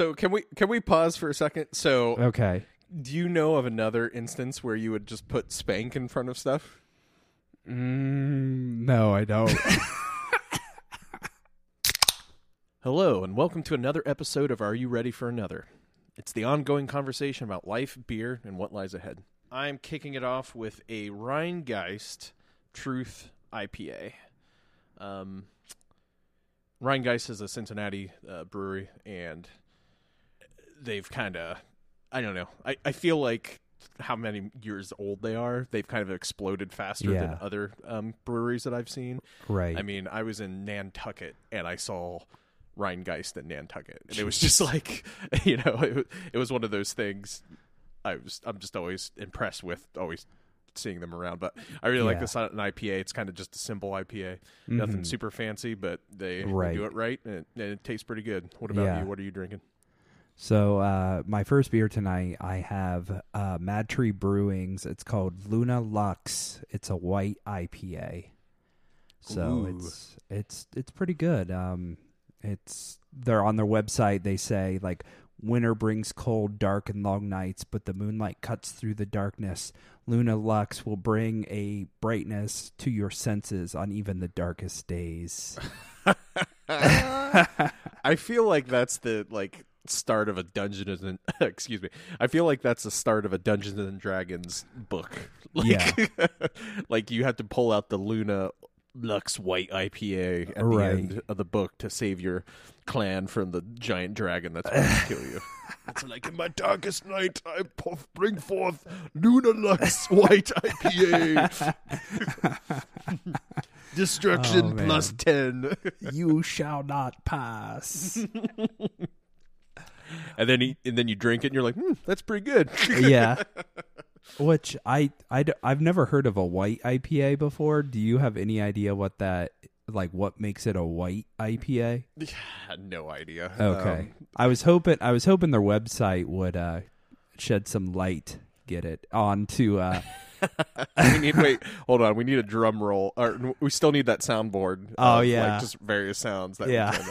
So can we can we pause for a second? So Okay. do you know of another instance where you would just put spank in front of stuff? Mm, no, I don't. Hello, and welcome to another episode of Are You Ready for Another? It's the ongoing conversation about life, beer, and what lies ahead. I'm kicking it off with a Rheingeist Truth IPA. Um, Rheingeist is a Cincinnati uh, brewery, and they've kind of, I don't know, I, I feel like how many years old they are, they've kind of exploded faster than other um, breweries that I've seen. right. I mean, I was in Nantucket and I saw Rheingeist in Nantucket, and it was just like, you know, it, it was one of those things. I was, I'm just always impressed with always seeing them around. But I really like this on an IPA. It's kind of just a simple IPA, nothing Mhm. super fancy, but they, they do it right, and it, and it tastes pretty good. What about Yeah. you? What are you drinking? So uh, my first beer tonight, I have uh, Mad Tree Brewings. It's called Luna Lux. It's a white IPA. So Ooh. it's it's it's pretty good. Um, it's they're on their website. They say like winter brings cold, dark, and long nights, but the moonlight cuts through the darkness. Luna Lux will bring a brightness to your senses on even the darkest days. I feel like that's the like start of a Dungeons and excuse me. I feel like that's the start of a Dungeons and Dragons book. Like, Yeah. like you have to pull out the Luna Lux White IPA at Right. the end of the book to save your clan from the giant dragon that's going to kill you. It's like in my darkest night, I puff, bring forth Luna Lux White IPA. Destruction Oh, plus ten. you shall not pass. And then he, and then you drink it, and you're like, hmm, that's pretty good. yeah. Which I, I I've never heard of a white IPA before. Do you have any idea what that, like, what makes it a white IPA? no idea. Okay. Um, I was hoping, I was hoping their website would uh, shed some light, get it onto. Uh, we need wait, hold on. We need a drum roll, or we still need that soundboard. Oh, yeah. like just various sounds. That Yeah. We can,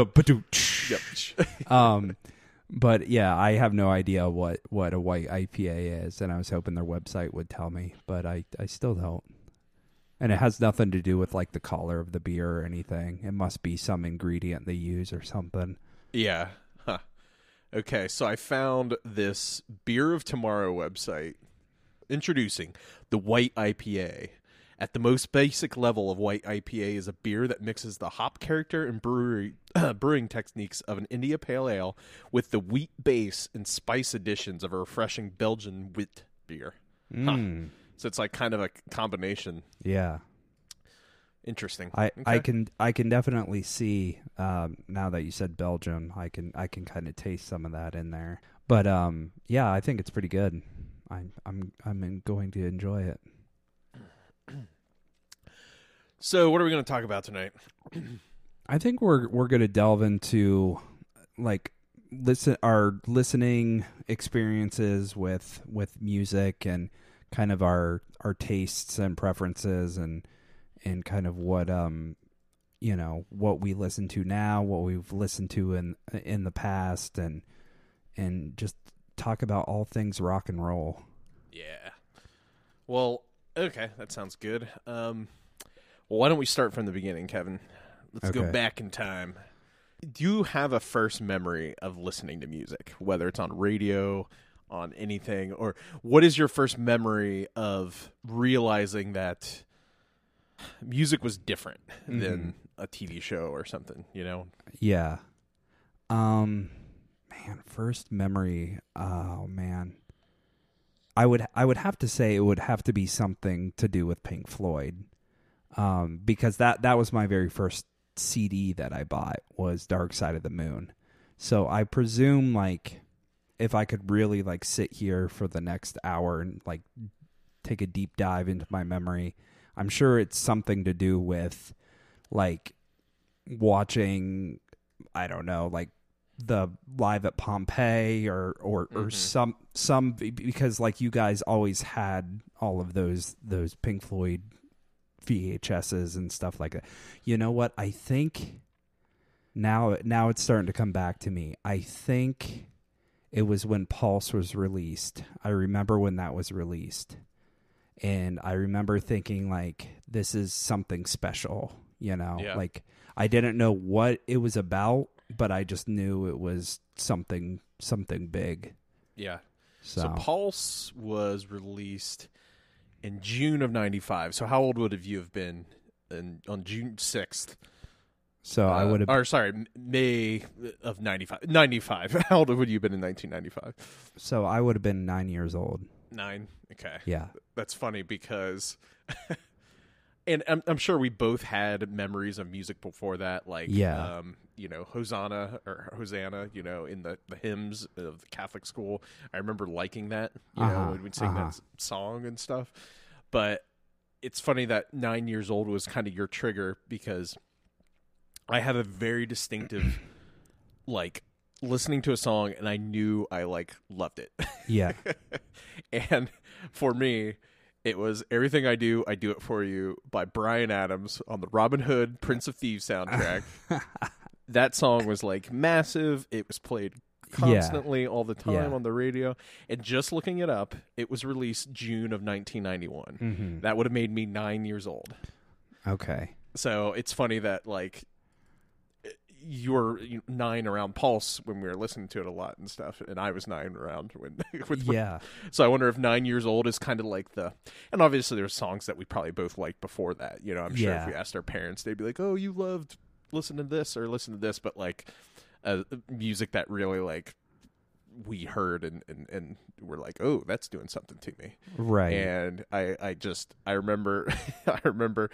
uh, the. Yep. um but yeah i have no idea what what a white ipa is and i was hoping their website would tell me but i i still don't and it has nothing to do with like the color of the beer or anything it must be some ingredient they use or something Yeah. Huh. Okay, so I found this Beer of Tomorrow website introducing the White IPA. At the most basic level of white IPA is a beer that mixes the hop character and brewery brewing techniques of an India Pale Ale with the wheat base and spice additions of a refreshing Belgian wit beer. Mm, So it's like kind of a combination. yeah. Interesting. i i can i can definitely see um now that you said belgium i can i can kind of taste some of that in there. But um yeah i think it's pretty good. I'm i'm i'm going to enjoy it So what are we going to talk about tonight? I think we're we're going to delve into like listen our listening experiences with with music and kind of our our tastes and preferences and and kind of what um you know what we listen to now, what we've listened to in in the past and and just talk about all things rock and roll. Yeah. Well, okay, that sounds good. Um, well, why don't we start from the beginning, Kevin? Let's go back in time. Do you have a first memory of listening to music, whether it's on radio, on anything, or what is your first memory of realizing that music was different than a TV show or something? You know? Yeah. Um man, first memory. Oh man. I would I would have to say it would have to be something to do with Pink Floyd. Um because that that was my very first CD that I bought was Dark Side of the Moon. So I presume like if I could really like sit here for the next hour and like take a deep dive into my memory, I'm sure it's something to do with like watching I don't know, like the live at Pompeii or or or Mhm. some some because like you guys always had all of those those Pink Floyd VHSs and stuff like that. You know what? I think now now it's starting to come back to me. I think it was when Pulse was released. I remember when that was released. And I remember thinking like this is something special, you know? Yeah. Like I didn't know what it was about, but I just knew it was something something big. Yeah. So, So Pulse was released in June of '95. So how old would have you have been in, on June 6th? so I Uh, would have Or sorry, May of '95. '95. How old would you have been in 1995? so I would have been 9 years old. Nine. Okay. Yeah. That's funny because, and I'm, I'm sure we both had memories of music before that, like, Yeah. um, you know, Hosanna or Hosanna, you know, in the, the hymns of the Catholic school. I remember liking that, you know, Uh-huh, when we'd sing uh-huh. that s- song and stuff. But it's funny that nine years old was kind of your trigger because I have a very distinctive, like, listening to a song and I knew I like loved it. Yeah. and for me, it was Everything I Do, I Do It For You by Bryan Adams on the Robin Hood Prince of Thieves soundtrack. that song was like massive. It was played constantly all the time Yeah. on the radio. And just looking it up, it was released June of 1991. mhm. That would have made me nine years old. Okay. So it's funny that like you were nine around Pulse when we were listening to it a lot and stuff, and I was nine around when. with, Yeah. So I wonder if nine years old is kind of like the, and obviously there's songs that we probably both liked before that. You know, I'm sure Yeah. if we asked our parents, they'd be like, "Oh, you loved listen to this or listen to this," but like uh, music that really like we heard and and and we're like, "Oh, that's doing something to me." Right. and I I just I remember I remember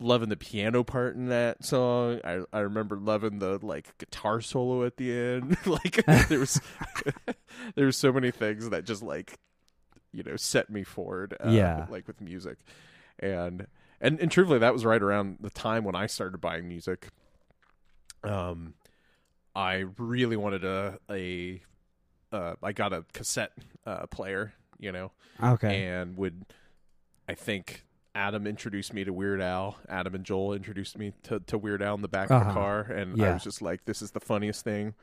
loving the piano part in that song. I I remember loving the like guitar solo at the end. like there was there was so many things that just like you know set me forward. Uh, Yeah. like with music, and and and truthfully, that was right around the time when I started buying music. Um, I really wanted a a uh, I got a cassette uh, player, you know, okay. and would I think Adam introduced me to Weird Al. Adam and Joel introduced me to, to Weird Al in the back of Uh-huh. the car, and I was just like, "This is the funniest thing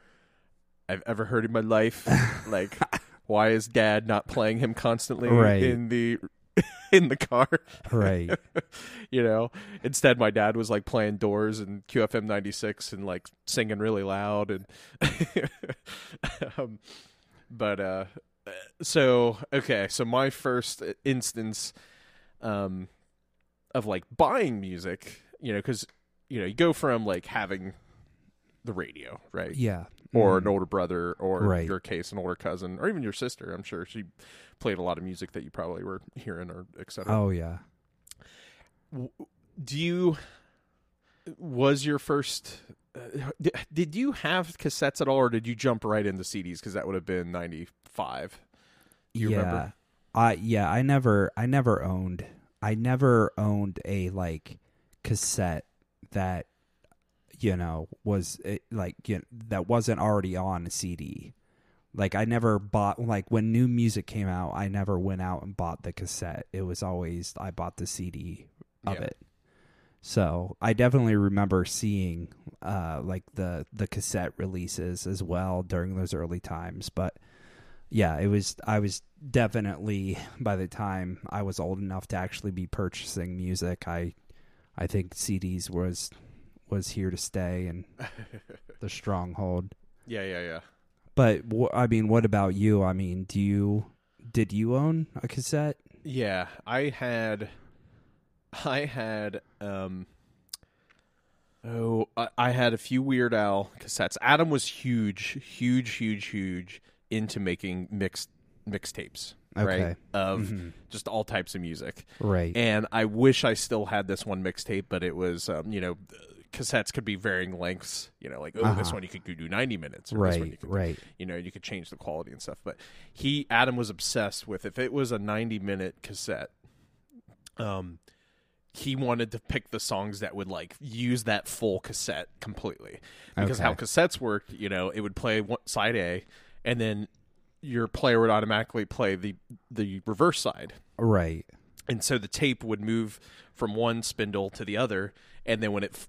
I've ever heard in my life." like, why is Dad not playing him constantly Right. in the in the car? right. you know, instead, my dad was like playing Doors and QFM ninety six and like singing really loud and. um, but uh, so okay, so my first instance, um, of like buying music, you know, because you know you go from like having the radio, right, Yeah. or Mhm. an older brother, or Right. your case, an older cousin, or even your sister. I'm sure she played a lot of music that you probably were hearing or etc. Oh yeah. do you was your first uh, did you have cassettes at all or did you jump right into CDs cuz that would have been 95 You yeah. remember? I yeah, I never I never owned I never owned a like cassette that you know was eh, like you know, that wasn't already on a CD. Like I never bought like when new music came out, I never went out and bought the cassette. It was always I bought the CD of Yeah. it. So I definitely remember seeing uh, like the the cassette releases as well during those early times. But yeah, it was I was definitely by the time I was old enough to actually be purchasing music, I I think CDs was was here to stay and the stronghold. yeah yeah yeah But wh- I mean, what about you? I mean, do you did you own a cassette? yeah I had I had um oh I, I had a few Weird Al cassettes Adam was huge huge huge huge into making mixed mixtapes Okay. right of Mhm. just all types of music Right. and I wish I still had this one mixtape, but it was, um, you know, cassettes could be varying lengths. You know, like oh, this Uh-huh. one you could do ninety minutes, or this one you right. could, Right. you know, you could change the quality and stuff. But he, Adam, was obsessed with if it was a ninety minute cassette, um, he wanted to pick the songs that would like use that full cassette completely because how cassettes worked, you know, it would play one, side A, and then your player would automatically play the the reverse side Right. and so the tape would move from one spindle to the other and then when it f-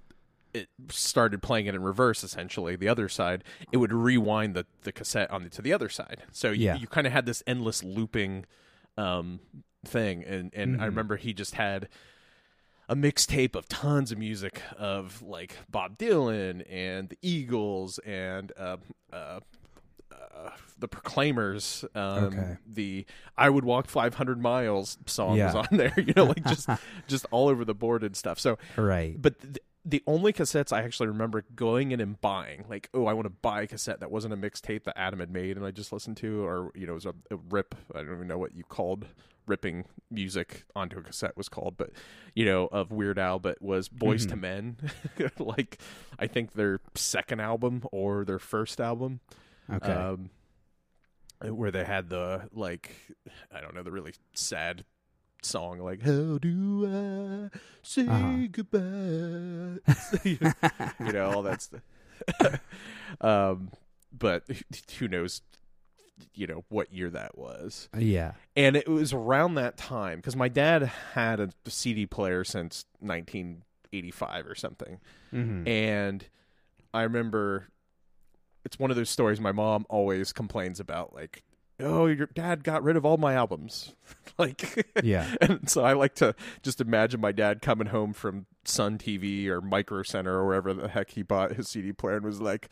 it started playing it in reverse essentially the other side it would rewind the, the cassette on the, to the other side so you, Yeah. you kind of had this endless looping um, thing and, and i Mhm. remember he just had a mixtape of tons of music of like bob dylan and the eagles and uh, uh, uh, the proclaimers um, Okay. the i would walk 500 miles song was on there you know like just just all over the board and stuff so Right. but th- the only cassettes I actually remember going in and buying, like, oh, I want to buy a cassette that wasn't a mixtape that Adam had made and I just listened to, or you know, it was a, a rip. I don't even know what you called ripping music onto a cassette was called, but you know, of Weird Al, but was Boys to Mhm. Men, like I think their second album or their first album, Okay. um, where they had the like, I don't know, the really sad song like "How do I say Uh-huh. goodbye?" you know all that stuff. um, but who knows, you know what year that was, yeah. and it was around that time because my dad had a CD player since 1985 or something, Mm-hmm. and I remember it's one of those stories my mom always complains about, like, oh, your dad got rid of all my albums, like, yeah. and so I like to just imagine my dad coming home from Sun TV or Micro Center or wherever the heck he bought his CD player and was like,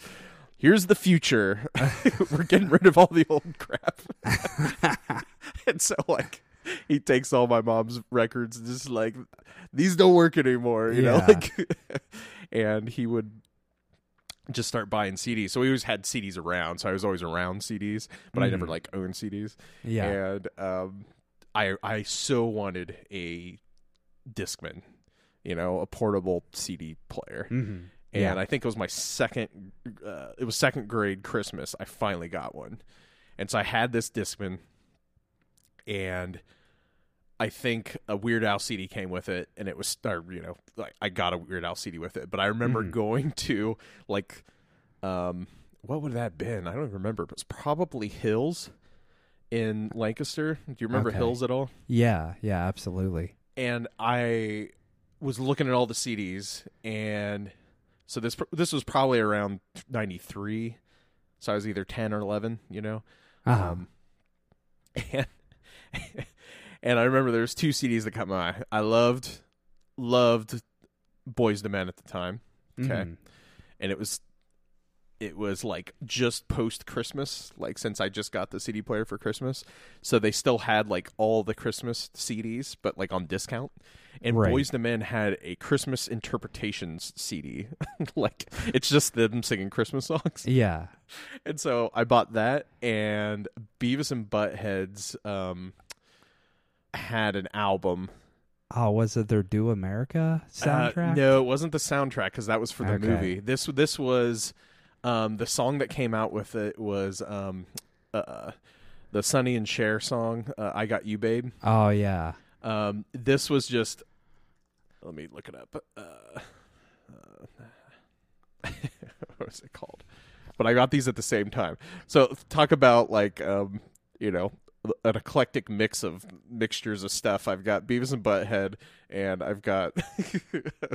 "Here's the future. We're getting rid of all the old crap." and so like he takes all my mom's records and just like these don't work anymore, you know, like and he would just start buying CDs. So we always had CDs around, so I was always around CDs, but I never Mhm. like owned CDs Yeah. and um, I I so wanted a Discman, you know, a portable CD player, Mm-hmm. and Yeah. I think it was my second, uh, it was second grade Christmas. I finally got one, and so I had this Discman, and I think a Weird Al CD came with it, and it was, or, you know, like I got a Weird Al CD with it. But I remember Mhm. going to like, um, what would that have been? I don't even remember. It was probably Hills in Lancaster. Do you remember Okay. Hills at all? Yeah. Yeah. Absolutely. and I was looking at all the CDs, and so this this was probably around '93, so I was either 10 or 11, you know. Uh-huh. Um, and and I remember there was two CDs that caught my eye. I loved loved Boyz II Men at the time, okay. Mhm. and it was it was like just post Christmas, like since I just got the CD player for Christmas. So they still had like all the Christmas CDs, but like on discount. And Right. Boyz II Men had a Christmas interpretations CD. like it's just them singing Christmas songs. Yeah. And so I bought that and Beavis and Buttheads um had an album Oh, was it their Do America soundtrack? uh, no, it wasn't the soundtrack because that was for the Okay. movie. This this was um, the song that came out with it was um, uh, the Sonny and Cher song. Uh, I got you, babe. Oh yeah. Um, this was just. Let me look it up. Uh, uh, what was it called? But I got these at the same time. So talk about like um, you know an eclectic mix of mixtures of stuff. I've got Beavis and Butthead, and I've got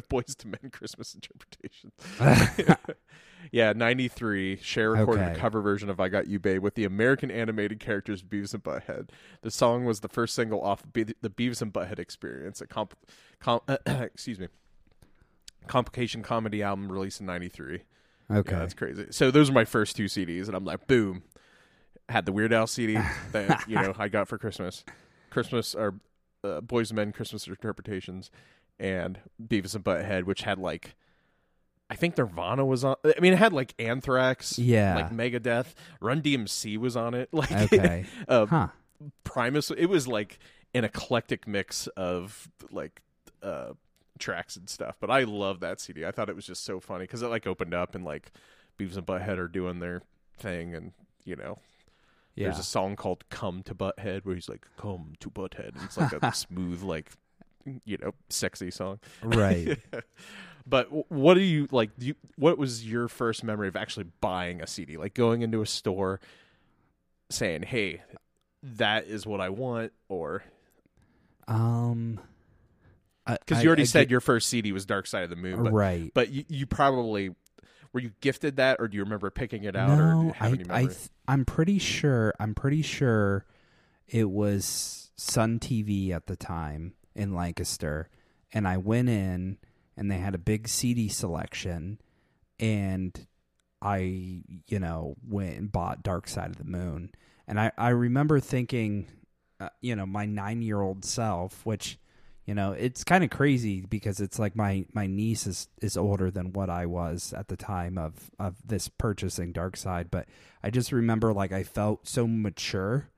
Boyz II Men Christmas interpretation. yeah, ninety three. Cher recorded a cover version of "I Got You, Babe" with the American animated characters Beavis and Butthead. The song was the first single off Be- the Beavis and Butthead Experience, a comp, com- excuse me, complication comedy album released in '93. okay. Yeah, that's crazy. So those are my first two CDs, and I'm like, boom, had the Weird Al CD that you know I got for Christmas, Christmas or uh, Boys and Men Christmas interpretations, and Beavis and Butthead, which had like. I think Nirvana was on. I mean, it had like Anthrax, Yeah. like Megadeth, Run DMC was on it, like okay. uh, huh. Primus. It was like an eclectic mix of like uh tracks and stuff. But I love that CD. I thought it was just so funny because it like opened up and like Beavis and Butthead are doing their thing, and you know, Yeah. there's a song called "Come to Butthead" where he's like, "Come to Butthead," and it's like a smooth, like you know, sexy song. right. But what do you like? Do you, what was your first memory of actually buying a CD? Like going into a store, saying, "Hey, that is what I want," or Um because you already I said get- your first CD was Dark Side of the Moon, but right. but you, you probably were you gifted that, or do you remember picking it out, no, I, I th- I'm pretty sure. I'm pretty sure it was Sun TV at the time in Lancaster, and I went in, and they had a big CD selection, and I, you know, went and bought Dark Side of the Moon, and I, I remember thinking, uh, you know, my nine year old self, which. You know, it's kind of crazy because it's like my, my niece is, is older than what I was at the time of, of this purchasing Dark Side, but I just remember like I felt so mature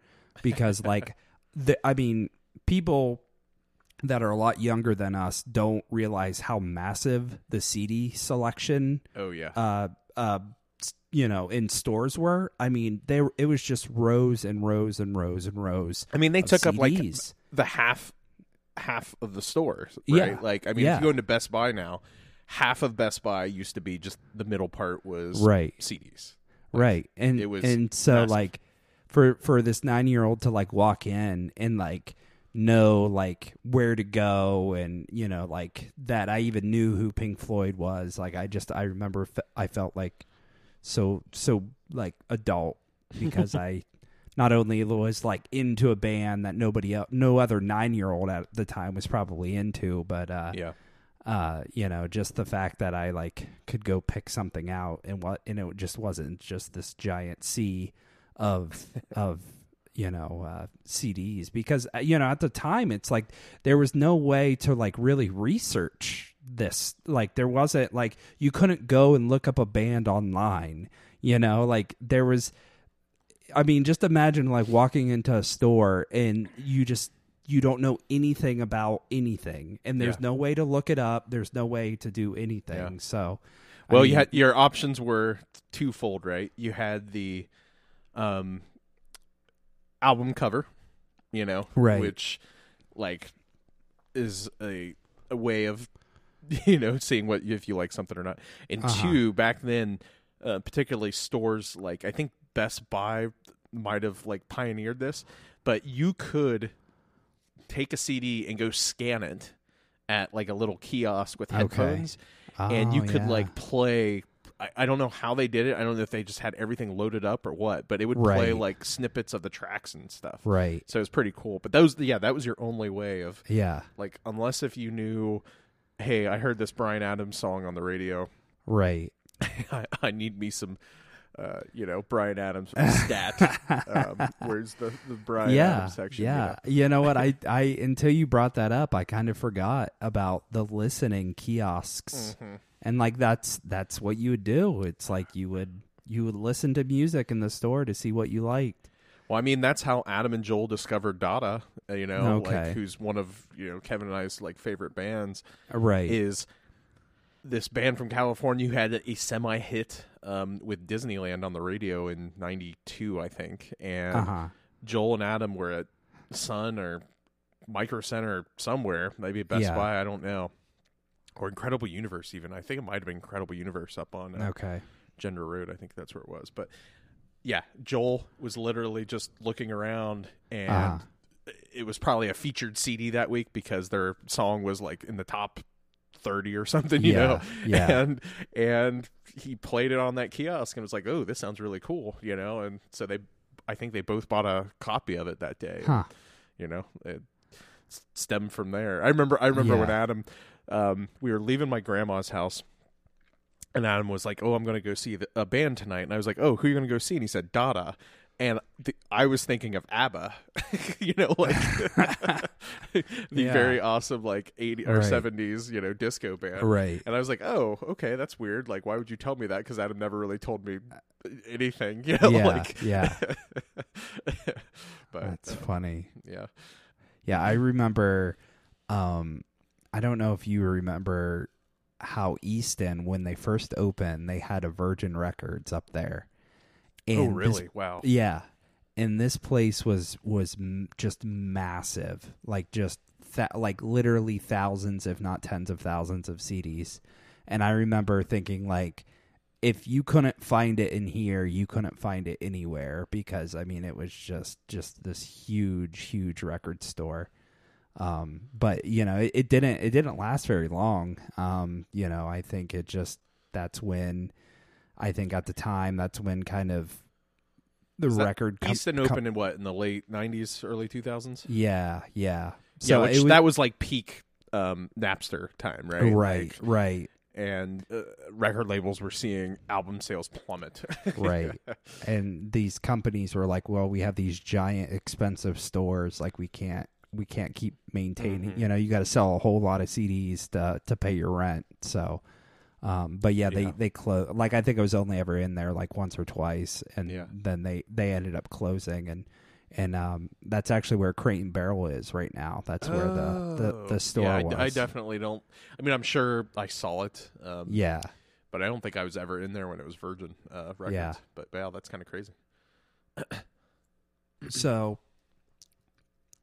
because like the I mean people that are a lot younger than us don't realize how massive the CD selection oh yeah, uh uh you know in stores were. I mean, they were- it was just rows and rows and rows and rows. I mean they of took up like the half half of the stores, right? Yeah. Like I mean, Yeah. if you go into Best Buy now, half of Best Buy used to be just the middle part was right. CDs. right and it was and so massive. like for for this nine year old to like walk in and like know like where to go and you know like that i even knew who pink floyd was like i just i remember fe- i felt like so so like adult because i not only was like into a band that nobody else no other nine year old at the time was probably into but uh Yeah, uh, you know, just the fact that I like could go pick something out and what and it just wasn't just this giant sea of of you know uh, CDs because uh, you know at the time it's like there was no way to like really research this. Like there wasn't like you couldn't go and look up a band online you know? Like there was I mean just imagine like walking into a store and you just you don't know anything about anything and there's Yeah. no way to look it up there's no way to do anything Yeah. so I Well, you had your options were twofold, right? You had the um album cover, you know, Right. which like is a a way of you know seeing what if you like something or not. And Uh-huh. two, back then, uh, particularly stores like I think Best Buy might have like pioneered this, but you could take a CD and go scan it at like a little kiosk with Okay. headphones and you Oh, could yeah. like play I, I don't know how they did it. I don't know if they just had everything loaded up or what, but it would play like snippets of the tracks and stuff. right So it was pretty cool. But those yeah, that was your only way of yeah like unless if you knew hey, I heard this Bryan Adams song on the radio. right I, I need me some uh, you know, Bryan Adams stat. um, where's the, the Brian yeah Adams section? you yeah know? you know what i i until you brought that up i kind of forgot about the listening kiosks Mhm. and like that's that's what you would do it's like you would you would listen to music in the store to see what you liked Well, I mean, that's how Adam and Joel discovered Dada. uh, You know, Okay. like who's one of you know Kevin and I's like favorite bands. right is this band from California who had a semi hit um, with Disneyland on the radio in '92, I think. And uh-huh Joel and Adam were at Sun or Micro Center somewhere, maybe Best Yeah. Buy, I don't know, or Incredible Universe. Even I think it might have been Incredible Universe up on uh, okay Gender Road. I think that's where it was. But yeah, Joel was literally just looking around and. Uh-huh. It was probably a featured CD that week because their song was like in the top thirty or something, you Yeah, know. yeah. And and he played it on that kiosk and was like, "Oh, this sounds really cool," you know. And so they, I think they both bought a copy of it that day. huh You know, it stemmed from there. I remember. I remember when Adam, um, we were leaving my grandma's house. And Adam was like, "Oh, I'm going to go see the, a band tonight." And I was like, "Oh, who are you going to go see?" And he said, "Dada." And the, I was thinking of ABBA, you know, like the Yeah. very awesome like 80 or Right. 70s, you know, disco band. right And I was like, "Oh, okay, that's weird. Like, why would you tell me that? Because Adam never really told me anything, you know, yeah like, yeah but that's uh, funny yeah, Yeah, I remember. Um, I don't know if you remember how Easton, when they first opened, they had a Virgin Records up there. Oh, And this- really? wow. yeah, and this place was was m- just massive, like just th- like literally thousands, if not tens of thousands of CDs. And I remember thinking like. If you couldn't find it in here, you couldn't find it anywhere because I mean it was just just this huge, huge record store. Um, but you know, it, it didn't it didn't last very long. Um, you know, I think it just that's when I think at the time that's when kind of the Is that record com- Easton com- opened in what in the late '90s, early 2000s. Yeah, yeah. So So which, was, that was like peak um, Napster time, right? right, Like, right, and uh, record labels were seeing album sales plummet. right. and these companies were like, "Well, we have these giant, expensive stores. Like, we can't, we can't keep maintaining. Mhm. You know, you got to sell a whole lot of CDs to to pay your rent." So, um, but yeah, Yeah. they they close. Like, I think I was only ever in there like once or twice, and Yeah. then they they ended up closing and. And um, that's actually where Crate and Barrel is right now. That's where the, the, Oh. the store yeah, I- was. I, definitely don't. I mean, I'm sure I saw it. Um, yeah, but I don't think I was ever in there when it was Virgin uh, Records. Yeah. But wow, that's kind of crazy. so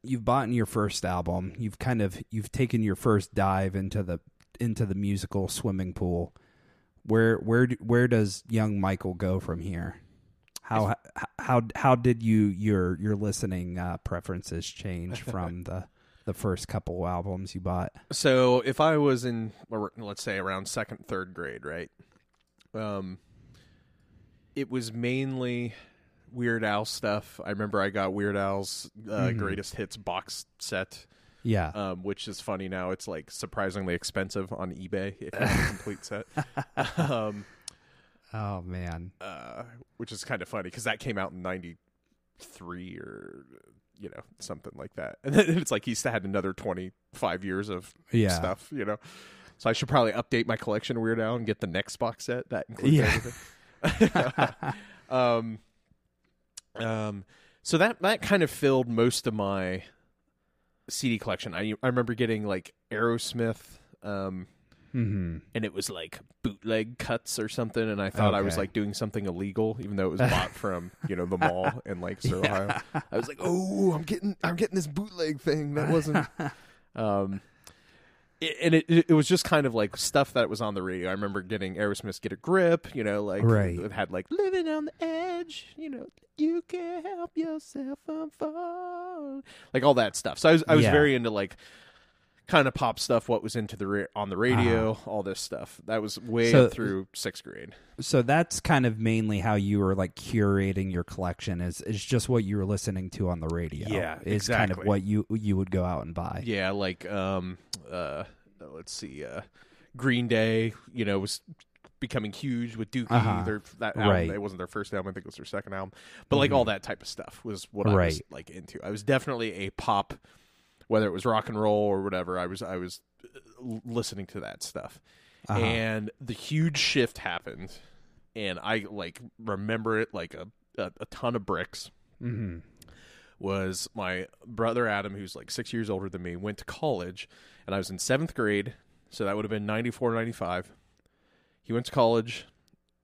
you've bought in your first album you've kind of you've taken your first dive into the into the musical swimming pool where where where does young michael go from here how how how did you your your listening uh, preferences change from the the first couple albums you bought So if I was in, let's say around second, third grade, right? Um, it was mainly Weird Al stuff. I remember I got Weird Al's uh, Mhm. greatest hits box set, yeah um, which is funny now. It's like surprisingly expensive on eBay if you have a complete set. um, oh man uh, which is kind of funny because that came out in '93 or you know something like that, and then it's like he's had another 25 years of yeah stuff, you know. So I should probably update my collection Weird Al and get the next box set that includes Yeah. everything. um, um, so that that kind of filled most of my CD collection. I I remember getting like Aerosmith, um, hmm and it was like bootleg cuts or something, and I thought I was like doing something illegal, even though it was bought from you know the mall in like Sir Yeah. Ohio. I was like, oh, I'm getting I'm getting this bootleg thing that wasn't. um, it, and it it was just kind of like stuff that was on the radio. I remember getting Aerosmith's "Get a Grip," you know, like Right. it had like "Living on the Edge," you know, you can't help yourself from fall, like all that stuff. So I was I was Yeah. very into like kind of pop stuff. What was into the ra- on the radio, all this stuff. That was way Uh-huh. So- up through sixth grade. so that's kind of mainly how you were like curating your collection is is just what you were listening to on the radio. Yeah, is kind of what you you would go out and buy. Yeah, like um uh let's see uh Green Day, you know, was becoming huge with Dookie. Uh-huh. Their that album, Right. it wasn't their first album, I think it was their second album. But like all that type of stuff was what I was like into. I was definitely a pop whether it was rock and roll or whatever. I was I was uh, listening to that stuff. Uh-huh. And the huge shift happened and I like remember it like a a, a ton of bricks hmm was my brother Adam, who's like six years older than me, went to college, and I was in seventh grade, so that would have been 94, 95. He went to college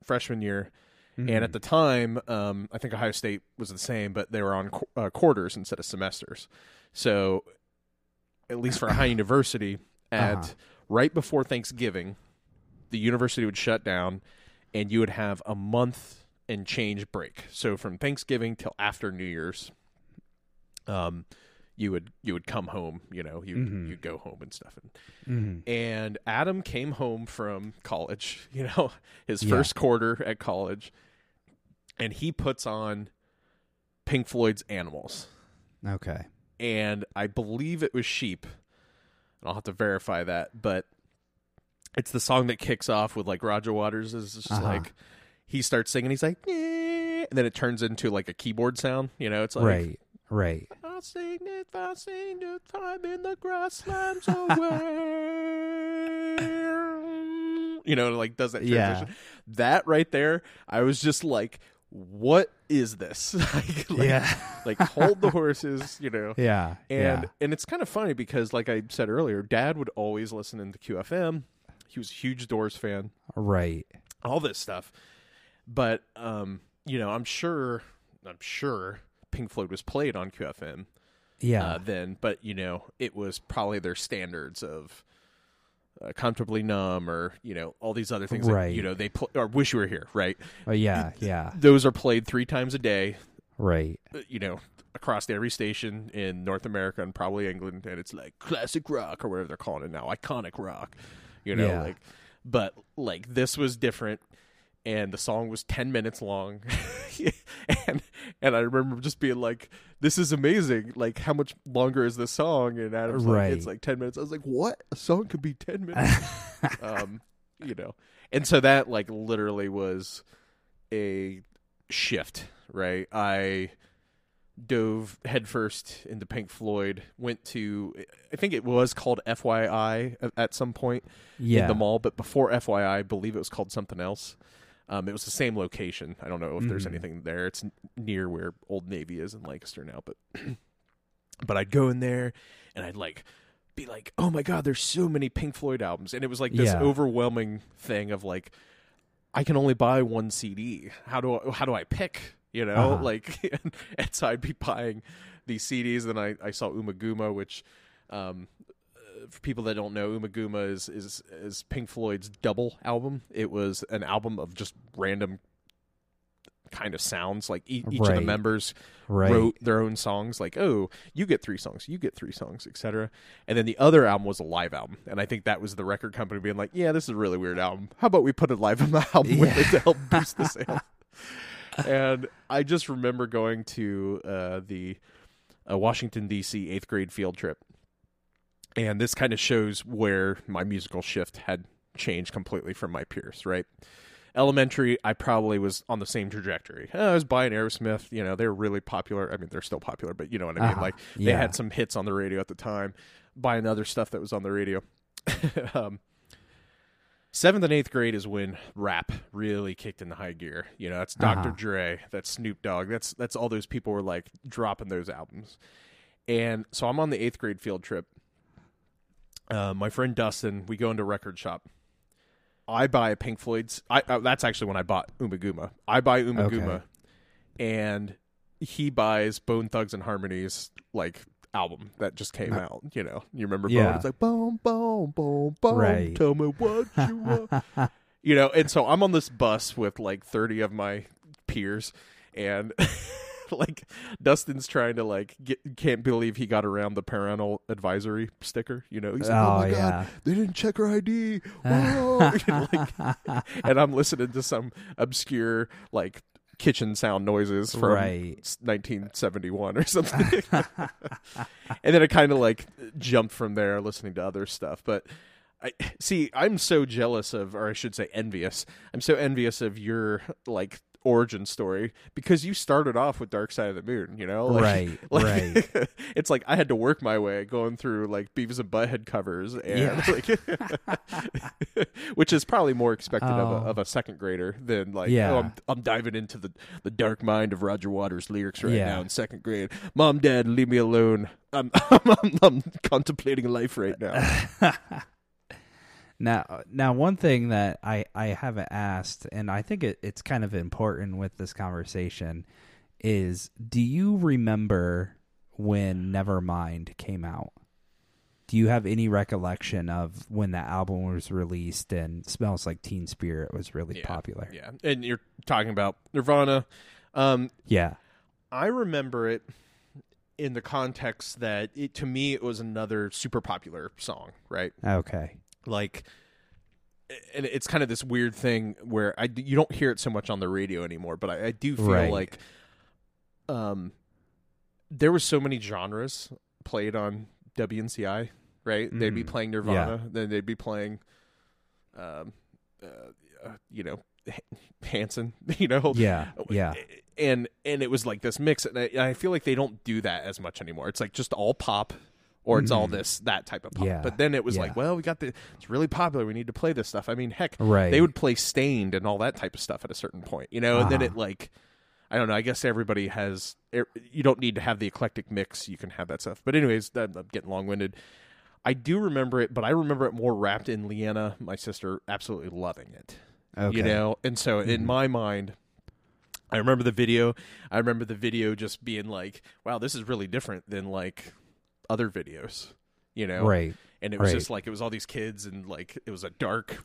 freshman year, Mm-hmm. and at the time, um, I think Ohio State was the same, but they were on qu- uh, quarters instead of semesters. So, at least for Ohio University, at Uh-huh. right before Thanksgiving, the university would shut down, and you would have a month and change break. So from Thanksgiving till after New Year's, um, you would you would come home. You know, you Mhm. you'd go home and stuff. And, Mhm. and Adam came home from college. You know, his Yeah. first quarter at college, and he puts on Pink Floyd's "Animals." okay. And I believe it was Sheep. And I'll have to verify that, but it's the song that kicks off with like Roger Waters is just Uh-huh. like he starts singing, he's like, and then it turns into like a keyboard sound. You know, it's like, right. Right. I'll sing it, I'll sing the time in the grass slams away. you know, like does that Yeah. transition. That right there, I was just like, what is this? like, like, yeah. like hold the horses, you know. yeah. And yeah. and it's kind of funny because like I said earlier, dad would always listen into QFM. He was a huge Doors fan, Right. all this stuff. But um, you know, I'm sure I'm sure Pink Floyd was played on QFM Yeah. uh, then, but you know, it was probably their standards of uh, comfortably numb or you know all these other things that, Right. you know they pl- or wish you were here right oh, yeah. Yeah. those are played three times a day Right. uh, you know across every station in North America and probably England, and it's like classic rock or whatever they're calling it now, iconic rock. You know, Yeah. like, but like this was different, and the song was ten minutes long, and I remember just being like, "This is amazing! Like, how much longer is this song?" And Adam's like, "It's like ten minutes." I was like, "What? A song could be ten minutes?" um, you know, and so that like literally was a shift, right? I dove headfirst into Pink Floyd. Went to, I think it was called FYI at- at some point yeah. in the mall, but before FYI, I believe it was called something else. Um, it was the same location. I don't know if there's Mhm. anything there. It's near where Old Navy is in Lancaster now, but but I'd go in there and I'd like be like, "Oh my god, there's so many Pink Floyd albums," and it was like this Yeah. overwhelming thing of like, I can only buy one CD. How do I, how do I pick? You know, Uh-huh. like, and so I'd be buying these CDs. And I I saw Ummagumma, which. Um, for people that don't know, Ummagumma is, is is Pink Floyd's double album. It was an album of just random kind of sounds. Like e- each of the members right. wrote their own songs like oh you get three songs you get three songs etc and then the other album was a live album and i think that was the record company being like yeah this is a really weird album how about we put a live album with it to help boost the sale and i just remember going to uh, the uh, washington d.c eighth grade field trip and this kind of shows where my musical shift had changed completely from my peers right elementary, I probably was on the same trajectory. Uh, I was buying Aerosmith. You know, they were really popular. I mean, they're still popular, but you know what I mean. Uh-huh. Like they had some hits on the radio at the time. Buying other stuff that was on the radio. um, seventh and eighth grade is when rap really kicked into high gear. You know, that's Dr. Uh-huh. Dre, that's Snoop Dogg, that's that's all those people were like dropping those albums. And so I'm on the eighth grade field trip. Uh, my friend Dustin, we go into record shop. I buy a Pink Floyd's. I uh, that's actually when I bought Ummagumma. I buy Ummagumma, Okay. and he buys Bone Thugs and Harmonies like album that just came Uh, out. You know, you remember Bone? yeah. It's like boom, boom, boom, boom. Right. Tell me what you want. you know, and so I'm on this bus with like 30 of my peers, and like Dustin's trying to like get, can't believe he got around the parental advisory sticker. You know, he's like, oh, Oh, my yeah. god, they didn't check her ID. Whoa. You like, and I'm listening to some obscure like kitchen sound noises from Right. 1971 or something. and then I kind of like jumped from there listening to other stuff. But I see, I'm so jealous of, or I should say, envious. I'm so envious of your like origin story because you started off with Dark Side of the Moon. You know, like, Right, like, right. it's like I had to work my way going through like Beavis and Butthead covers, and Yeah. like, which is probably more expected of, Oh. a, of a second grader than like, Yeah. oh, I'm I'm diving into the the dark mind of Roger Waters lyrics right Yeah. now in second grade. Mom, Dad, leave me alone. I'm I'm, I'm, I'm contemplating life right now. Now, now, one thing that I, I haven't asked, and I think it, it's kind of important with this conversation, is do you remember when Nevermind came out? Do you have any recollection of when that album was released and Smells Like Teen Spirit was really Yeah, popular? Yeah, and you're talking about Nirvana. Um, Yeah. I remember it in the context that it to me it was another super popular song, right? Okay. Like and it's kind of this weird thing where I you don't hear it so much on the radio anymore, but I, I do feel Right. like um there were so many genres played on WNCI, right? They'd be Mhm. playing Nirvana, then they'd be playing um uh, uh, you know Hanson, you know, Yeah. Yeah. and and it was like this mix and I, I feel like they don't do that as much anymore it's like just all pop or it's all Mhm. this that type of pop Yeah, but then it was yeah. like well we got the it's really popular we need to play this stuff i mean heck Right. they would play Staind and all that type of stuff at a certain point you know and then Uh-huh. it like i don't know i guess everybody has you don't need to have the eclectic mix you can have that stuff but anyways i'm getting long-winded i do remember it but i remember it more wrapped in leanna my sister absolutely loving it Okay. you know and so in Mhm. my mind i remember the video i remember the video just being like wow this is really different than like other videos you know Right. and it was right. just like it was all these kids and like it was a dark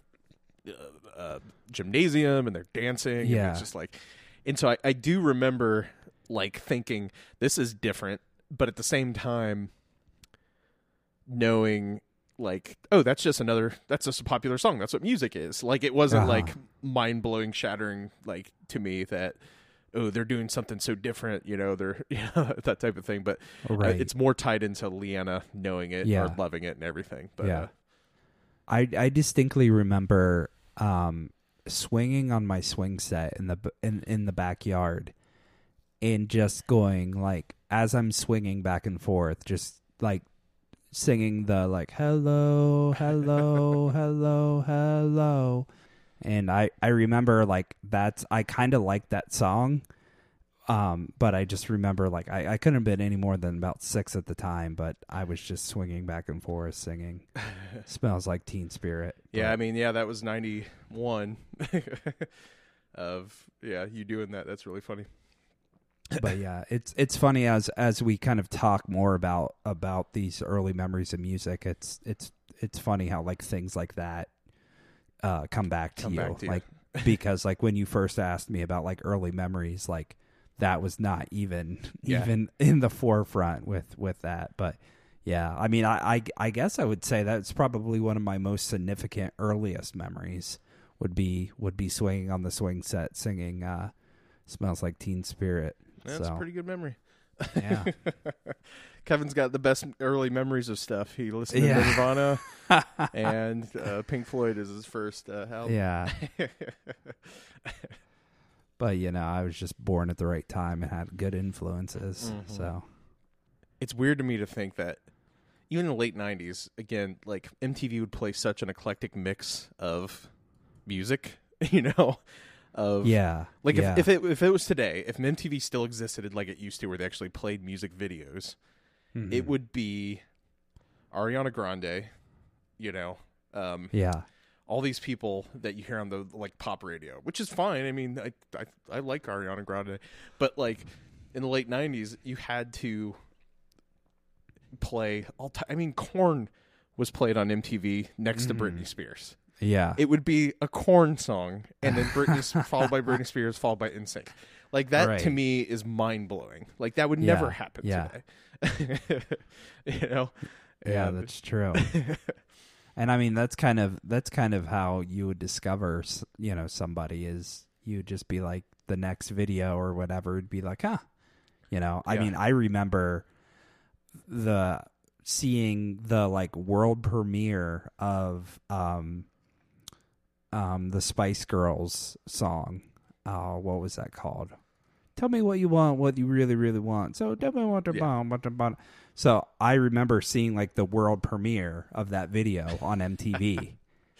uh, uh, gymnasium and they're dancing and Yeah. it's just like and so I, I do remember like thinking this is different, but at the same time knowing like oh that's just another that's just a popular song that's what music is like it wasn't Uh-huh. like mind-blowing shattering like to me that oh they're doing something so different you know they're you know, that type of thing but uh, Right. it's more tied into leanna knowing it Yeah. or loving it and everything but Yeah. uh, I I distinctly remember um, swinging on my swing set in the in in the backyard, and just going like as I'm swinging back and forth, just like singing the like hello, hello, hello, hello, and I I remember like that's I kind of liked that song. Um, but I just remember like I, I couldn't have been any more than about six at the time, but I was just swinging back and forth singing. Smells like Teen Spirit. yeah i mean yeah that was 91 of yeah you doing that that's really funny but yeah, it's it's funny as as we kind of talk more about about these early memories of music. It's it's it's funny how like things like that uh come back to Come you. back to you. like because like when you first asked me about like early memories, like that was not even Yeah. even in the forefront with with that. But yeah, I mean, I, I I guess I would say that's probably one of my most significant earliest memories would be would be swinging on the swing set singing uh smells like teen spirit that's so a pretty good memory yeah Kevin's got the best early memories of stuff. He listened to Nirvana, and uh, Pink Floyd is his first uh, album. yeah but you know i was just born at the right time and had good influences Mhm. so it's weird to me to think that even in the late '90s, again, like MTV would play such an eclectic mix of music. You know, of yeah like yeah. if if it if it was today, if MTV still existed like it used to, where they actually played music videos, Mhm. it would be Ariana Grande. You know, um, yeah all these people that you hear on the like pop radio, which is fine. I mean, I I, I like Ariana Grande, but like in the late '90s, you had to play all time. I mean, Korn was played on MTV next to Mhm. Britney Spears. Yeah It would be a Korn song, and then Britney followed by Britney Spears, followed by NSYNC. Like that to me is mind blowing. Like that would never happen yeah. today. you know. yeah And- that's true and i mean that's kind of that's kind of how you would discover you know somebody is you would just be like the next video or whatever would be like huh you know i Yeah. mean i remember the seeing the like world premiere of um um the spice girls song. Uh what was that called? Tell me what you want what you really really want. So me what to Yeah. want to want so i remember seeing like the world premiere of that video on mtv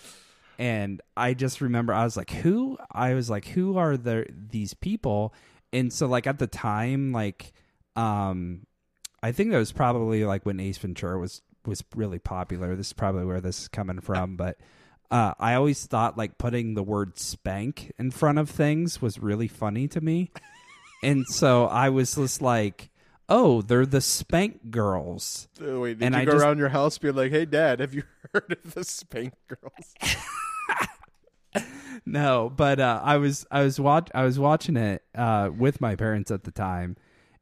and i just remember i was like who? I was like who are the these people? And so like at the time like um i think that was probably like when ace ventura was was really popular. This is probably where this is coming from but uh, I always thought like putting the word spank in front of things was really funny to me. and so I was just like, oh, they're the spank girls. Oh, wait, did And you I go just- around your house being like, "Hey, Dad, have you heard of the Spank Girls?" No, but uh, I was I was watch I was watching it uh, with my parents at the time,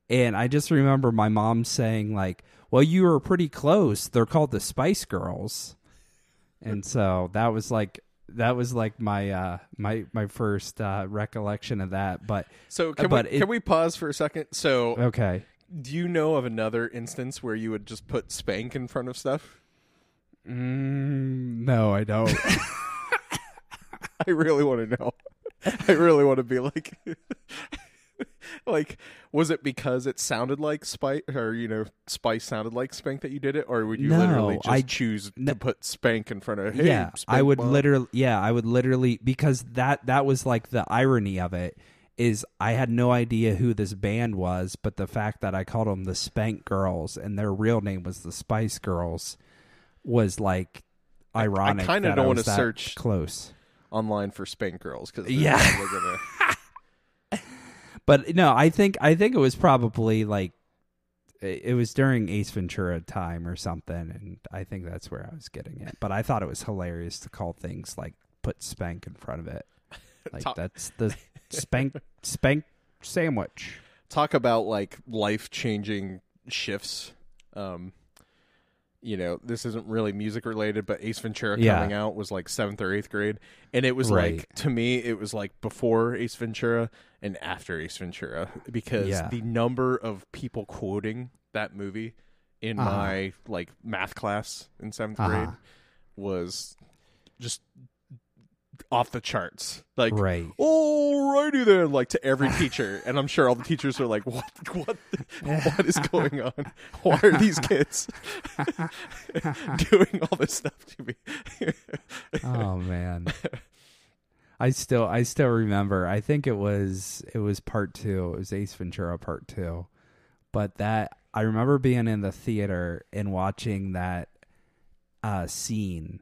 and I just remember my mom saying like, "Well, you were pretty close. They're called the Spice Girls," and so that was like that was like my uh, my my first uh, recollection of that. But So can But we it- can we pause for a second? So, okay, do you know of another instance where you would just put spank in front of stuff? mm, no, I don't. I really want to know. I really want to be like, like, was it because it sounded like Spice, or you know, Spice sounded like Spank that you did it, or would you No, literally just I- choose no. to put Spank in front of? Hey, yeah, I would Mom." literally. Yeah, I would literally because that that was like the irony of it is I had no idea who this band was, but the fact that I called them the Spank Girls and their real name was the Spice Girls was like ironic. I kinda don't wanna search- close. online for Spank Girls because Yeah. But no, I think I think it was probably like it it was during Ace Ventura time or something, and I think that's where I was getting it. But I thought it was hilarious to call things like put spank in front of it. Like that's the spank spank sandwich. talk about like life changing shifts. Um, you know, this isn't really music related, but Ace Ventura Yeah. coming out was like seventh or eighth grade, and it was Right. like to me, it was like before Ace Ventura and after Ace Ventura because Yeah. the number of people quoting that movie in Uh-huh. my like math class in 7th Uh-huh. grade was just off the charts. Like, right. alrighty then, like to every teacher, and I'm sure all the teachers are like, "What? What? What is going on? Why are these kids doing all this stuff to me?" oh man i still i still remember i think it was it was part two it was ace ventura part two but that i remember being in the theater and watching that uh scene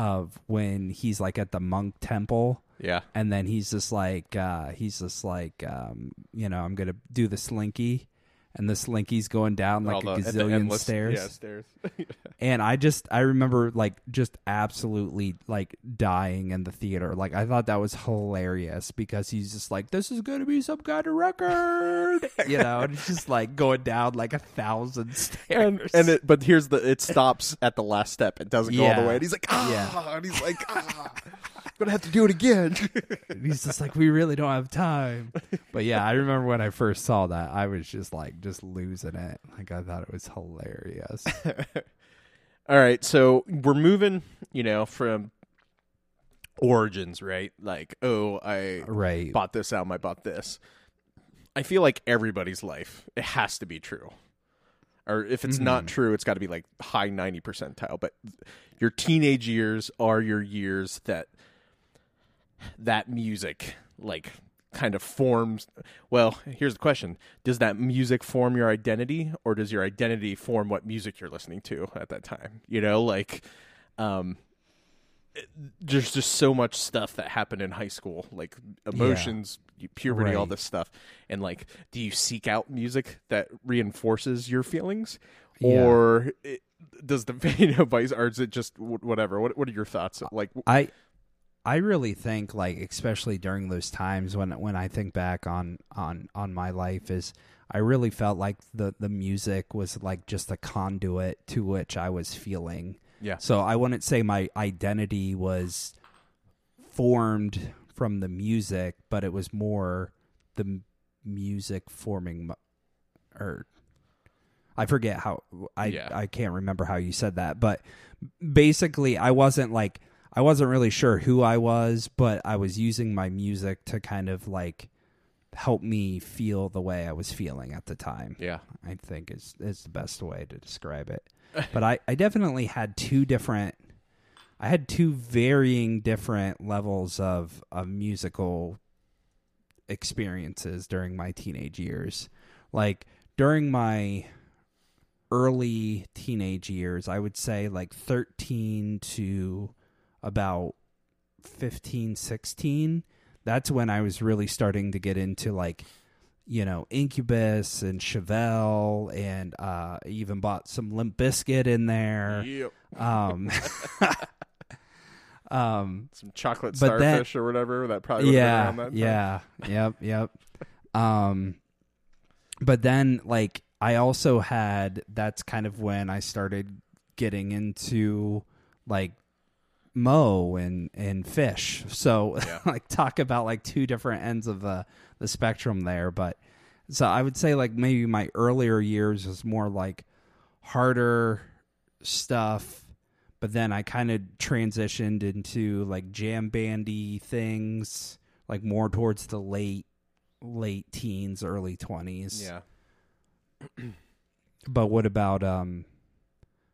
of when he's like at the monk temple. Yeah, and then he's just like uh he's just like um you know i'm gonna do the slinky and the slinky's going down like a the- the gazillion endless- stairs Yeah, stairs. and I just I remember like just absolutely like dying in the theater. Like I thought that was hilarious because he's just like this is going to be some kind of record, you know, and it's just like going down like a thousand stairs. and and it, but here's the it stops at the last step. It doesn't go all the way. And he's like, ah, Yeah. and he's like, ah, gonna have to do it again. And he's just like we really don't have time. But yeah, I remember when I first saw that, I was just like just losing it. Like I thought it was hilarious. All right, so we're moving, you know, from origins, right? Like, oh, I right. bought this album, I bought this. I feel like everybody's life, it has to be true. Or if it's not mm-hmm. true, it's got to be like high 90 percentile. But your teenage years are your years that that music like kind of forms well here's the question. Does that music form your identity or does your identity form what music you're listening to at that time? You know like um it- there's just so much stuff that happened in high school like emotions puberty all this stuff. And like do you seek out music that reinforces your feelings? Yeah. or it, does the you know vice or is it just whatever. What what are your thoughts? Like I I really think like especially during those times when when I think back on on on my life is I really felt like the the music was like just a conduit to which I was feeling. yeah So I wouldn't say my identity was formed from the music, but it was more the m- music forming m- or I forget how I Yeah. I can't remember how you said that, but basically I wasn't like I wasn't really sure who I was, but I was using my music to kind of like help me feel the way I was feeling at the time. yeah I think is is the best way to describe it. But I, I definitely had two different I had two varying different levels of of musical experiences during my teenage years. Like during my early teenage years, I would say like 13 to about 15, 16, that's when I was really starting to get into like you know, Incubus and Chevelle, and uh, even bought some Limp Bizkit in there. Yep. Um, um, Some chocolate But that- starfish or whatever. That probably would yeah, have been around that time. yeah, yep, yep. Um, but then like I also had that's kind of when I started getting into like Moe and and Phish. So Yeah. like talk about like two different ends of the the spectrum there. But so I would say like maybe my earlier years was more like harder stuff. But then I kind of transitioned into like jam bandy things, like more towards the late late teens, early twenties. Yeah. But what about um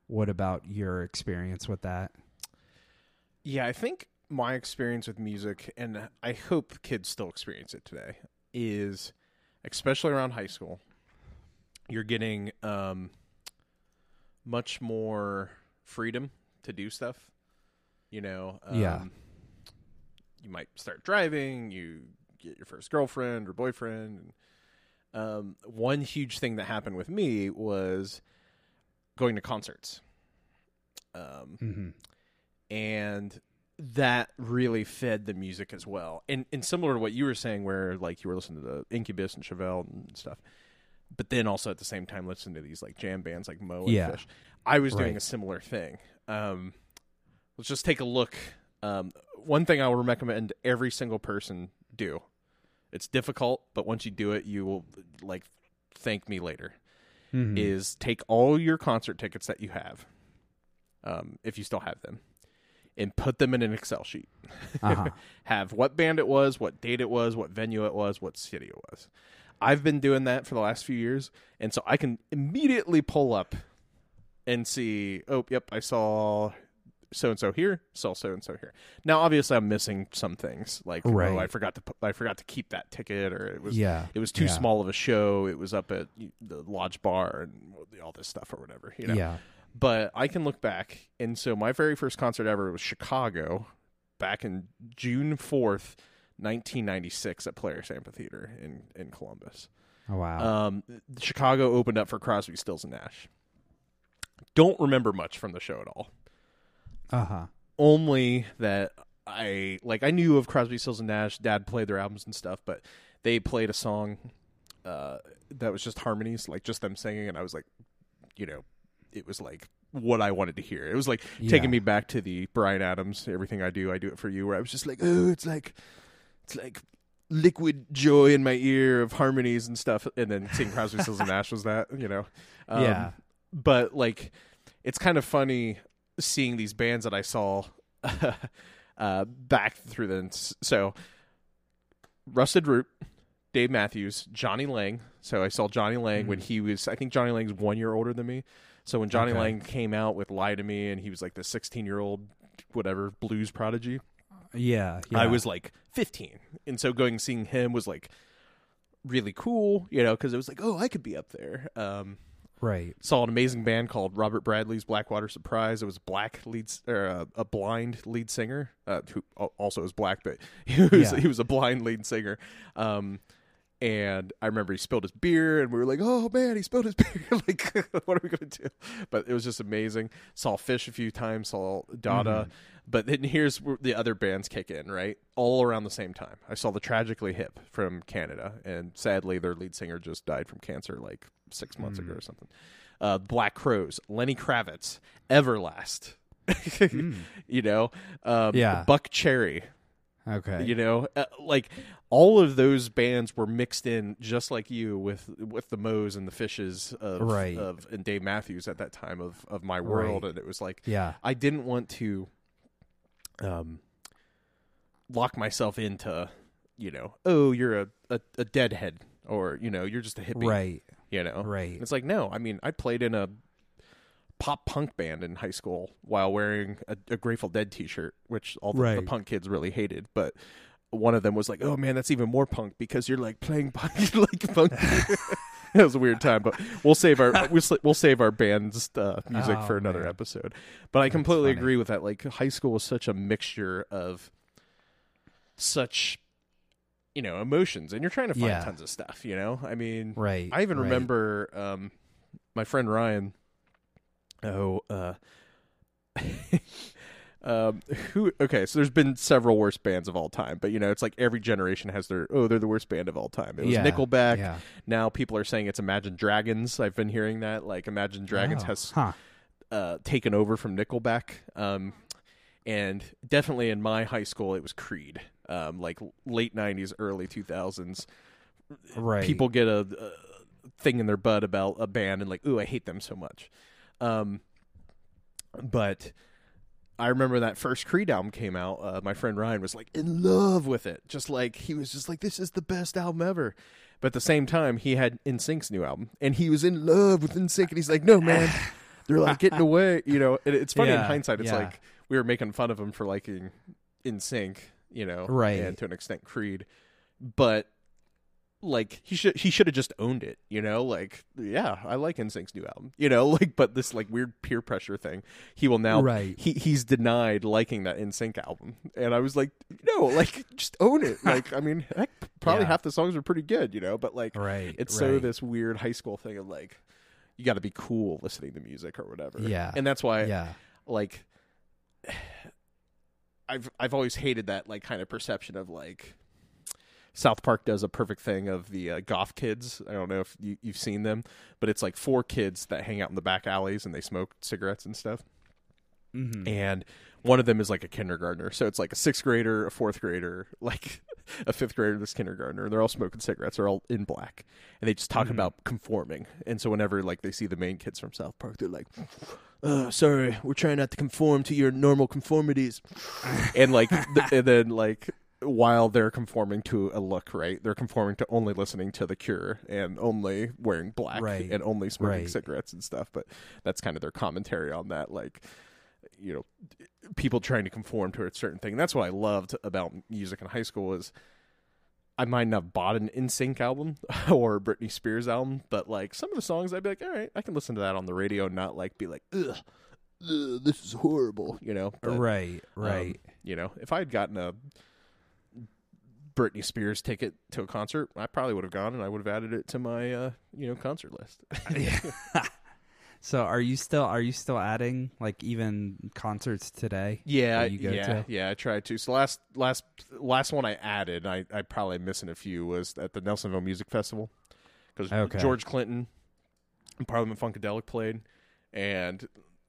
what about your experience with that? Yeah, I think my experience with music, and I hope kids still experience it today, is especially around high school, you're getting um, much more freedom to do stuff. You know, um, Yeah. You might start driving. You get your first girlfriend or boyfriend. And, um, one huge thing that happened with me was going to concerts. Um, Mm-hmm. And that really fed the music as well. And and similar to what you were saying, where like you were listening to the Incubus and Chevelle and stuff, but then also at the same time listening to these like jam bands like Moe and Yeah. Phish. I was doing a similar thing. Um, let's just take a look. Um, one thing I will recommend every single person do. It's difficult, but once you do it, you will like thank me later. Mhm. Is take all your concert tickets that you have, um, if you still have them, and put them in an Excel sheet. uh-huh. have what band it was, what date it was, what venue it was, what city it was. I've been doing that for the last few years, and so I can immediately pull up and see, oh, yep, I saw so and so here, saw so and so here. Now, obviously, I'm missing some things, like oh, Right. I forgot to I forgot to keep that ticket, or it was yeah. it was too Yeah. small of a show. It was up at the Lodge Bar and all this stuff or whatever, you know Yeah. But I can look back. And so my very first concert ever was Chicago back in June 4th, 1996 at Polaris Amphitheater in, in Columbus. Oh, wow. Um, Chicago opened up for Crosby, Stills, and Nash. Don't remember much from the show at all. Uh huh. Only that I like I knew of Crosby, Stills, and Nash. Dad played their albums and stuff, but they played a song uh, that was just harmonies, like just them singing, and I was like, you know, it was like what I wanted to hear. It was like taking me back to the Bryan Adams, everything I do, I do it for you, where I was just like, oh, it's like, it's like liquid joy in my ear of harmonies and stuff. And then seeing Crosby, Stills and Nash was that, you know, um, Yeah. But like, it's kind of funny seeing these bands that I saw uh, back through the so Rusted Root. Dave Matthews, Jonny Lang. So I saw Jonny Lang when he was, I think Jonny Lang's one year older than me. So when Jonny Okay. Lang came out with Lie to Me and he was like the 16 year old, whatever, blues prodigy, Yeah. yeah. I was like 15. And so going and seeing him was like really cool, you know, because it was like, oh, I could be up there. Um, right. saw an amazing band called Robert Bradley's Blackwater Surprise. It was black lead or a, a blind lead singer uh, who also is black, but he was Yeah. he was a blind lead singer. Um, and I remember he spilled his beer, and we were like, "Oh man, he spilled his beer! like, what are we gonna do?" But it was just amazing. Saw Phish a few times, saw Dada, Mm-hmm. but then here's where the other bands kick in, right? All around the same time. I saw the Tragically Hip from Canada, and sadly, their lead singer just died from cancer like six months ago or something. Uh, Black Crowes, Lenny Kravitz, Everlast, you know, um, Yeah. Buckcherry, Okay. you know, uh, like all of those bands were mixed in just like you with with the Moes and the Phishes of, Right. of and Dave Matthews at that time of of my world, Right. and it was like yeah. I didn't want to um lock myself into you know oh you're a a, a deadhead or you know you're just a hippie Right. you know Right. it's like no I mean I played in a pop punk band in high school while wearing a, a Grateful Dead T-shirt, which all the, the punk kids really hated. But one of them was like, "Oh man, that's even more punk because you're like playing punk, like punk." it was a weird time, but we'll save our we'll, we'll save our band's uh, music Oh, for another man. episode. But I completely agree with that. Like high school was such a mixture of such you know emotions, and you're trying to find Yeah. tons of stuff. You know, I mean, Right. I even right. remember um, my friend Ryan. Oh, uh, um, who? Okay, so there's been several worst bands of all time, but you know, it's like every generation has their oh, they're the worst band of all time. It was Yeah, Nickelback. Yeah. Now people are saying it's Imagine Dragons. I've been hearing that. Like Imagine Dragons Oh, has Huh. uh, taken over from Nickelback. Um, and definitely in my high school, it was Creed. Um, like late '90s, early 2000s Right. people get a, a thing in their butt about a band and like, ooh, I hate them so much. Um, but I remember that first Creed album came out. Uh, my friend Ryan was like in love with it, just like he was just like, this is the best album ever. But at the same time, he had NSYNC's new album, and he was in love with NSYNC, and he's like, no man, they're like getting away, you know. And it's funny in hindsight. It's yeah. like we were making fun of him for liking NSYNC, you know, Right. and to an extent Creed, but like he should he should have just owned it, you know. Like yeah, I like NSYNC's new album, you know. Like but this like weird peer pressure thing, he will now Right. he he's denied liking that NSYNC album, and I was like, no, like just own it. Like I mean, heck, probably Yeah. half the songs are pretty good, you know. But like Right. it's so this weird high school thing of like you got to be cool listening to music or whatever. Yeah. and that's why Yeah. like I've I've always hated that like kind of perception of like South Park does a perfect thing of the uh, goth kids. I don't know if you, you've seen them, but it's like four kids that hang out in the back alleys and they smoke cigarettes and stuff. Mm-hmm. And one of them is like a kindergartner, so it's like a sixth grader, a fourth grader, like a fifth grader, this kindergartner. and They're all smoking cigarettes. They're all in black, and they just talk Mhm. about conforming. And so whenever like they see the main kids from South Park, they're like, "Oh, sorry, we're trying not to conform to your normal conformities." and like, th- and then like while they're conforming to a look, right? They're conforming to only listening to The Cure and only wearing black Right. and only smoking Right. cigarettes and stuff. But that's kind of their commentary on that, like you know, people trying to conform to a certain thing. That's what I loved about music in high school is I might not have bought an NSYNC album or a Britney Spears album, but like some of the songs I'd be like, all right, I can listen to that on the radio and not like be like, ugh, ugh this is horrible, you know? But, right, um, right. you know, if I had gotten a Britney Spears ticket to a concert, I probably would have gone and I would have added it to my uh, you know, concert list. so are you still are you still adding like even concerts today? Yeah, that you go yeah, to? yeah. I tried to. So last last last one I added, I I probably missing a few was at the Nelsonville Music Festival because Okay. George Clinton and Parliament Funkadelic played, and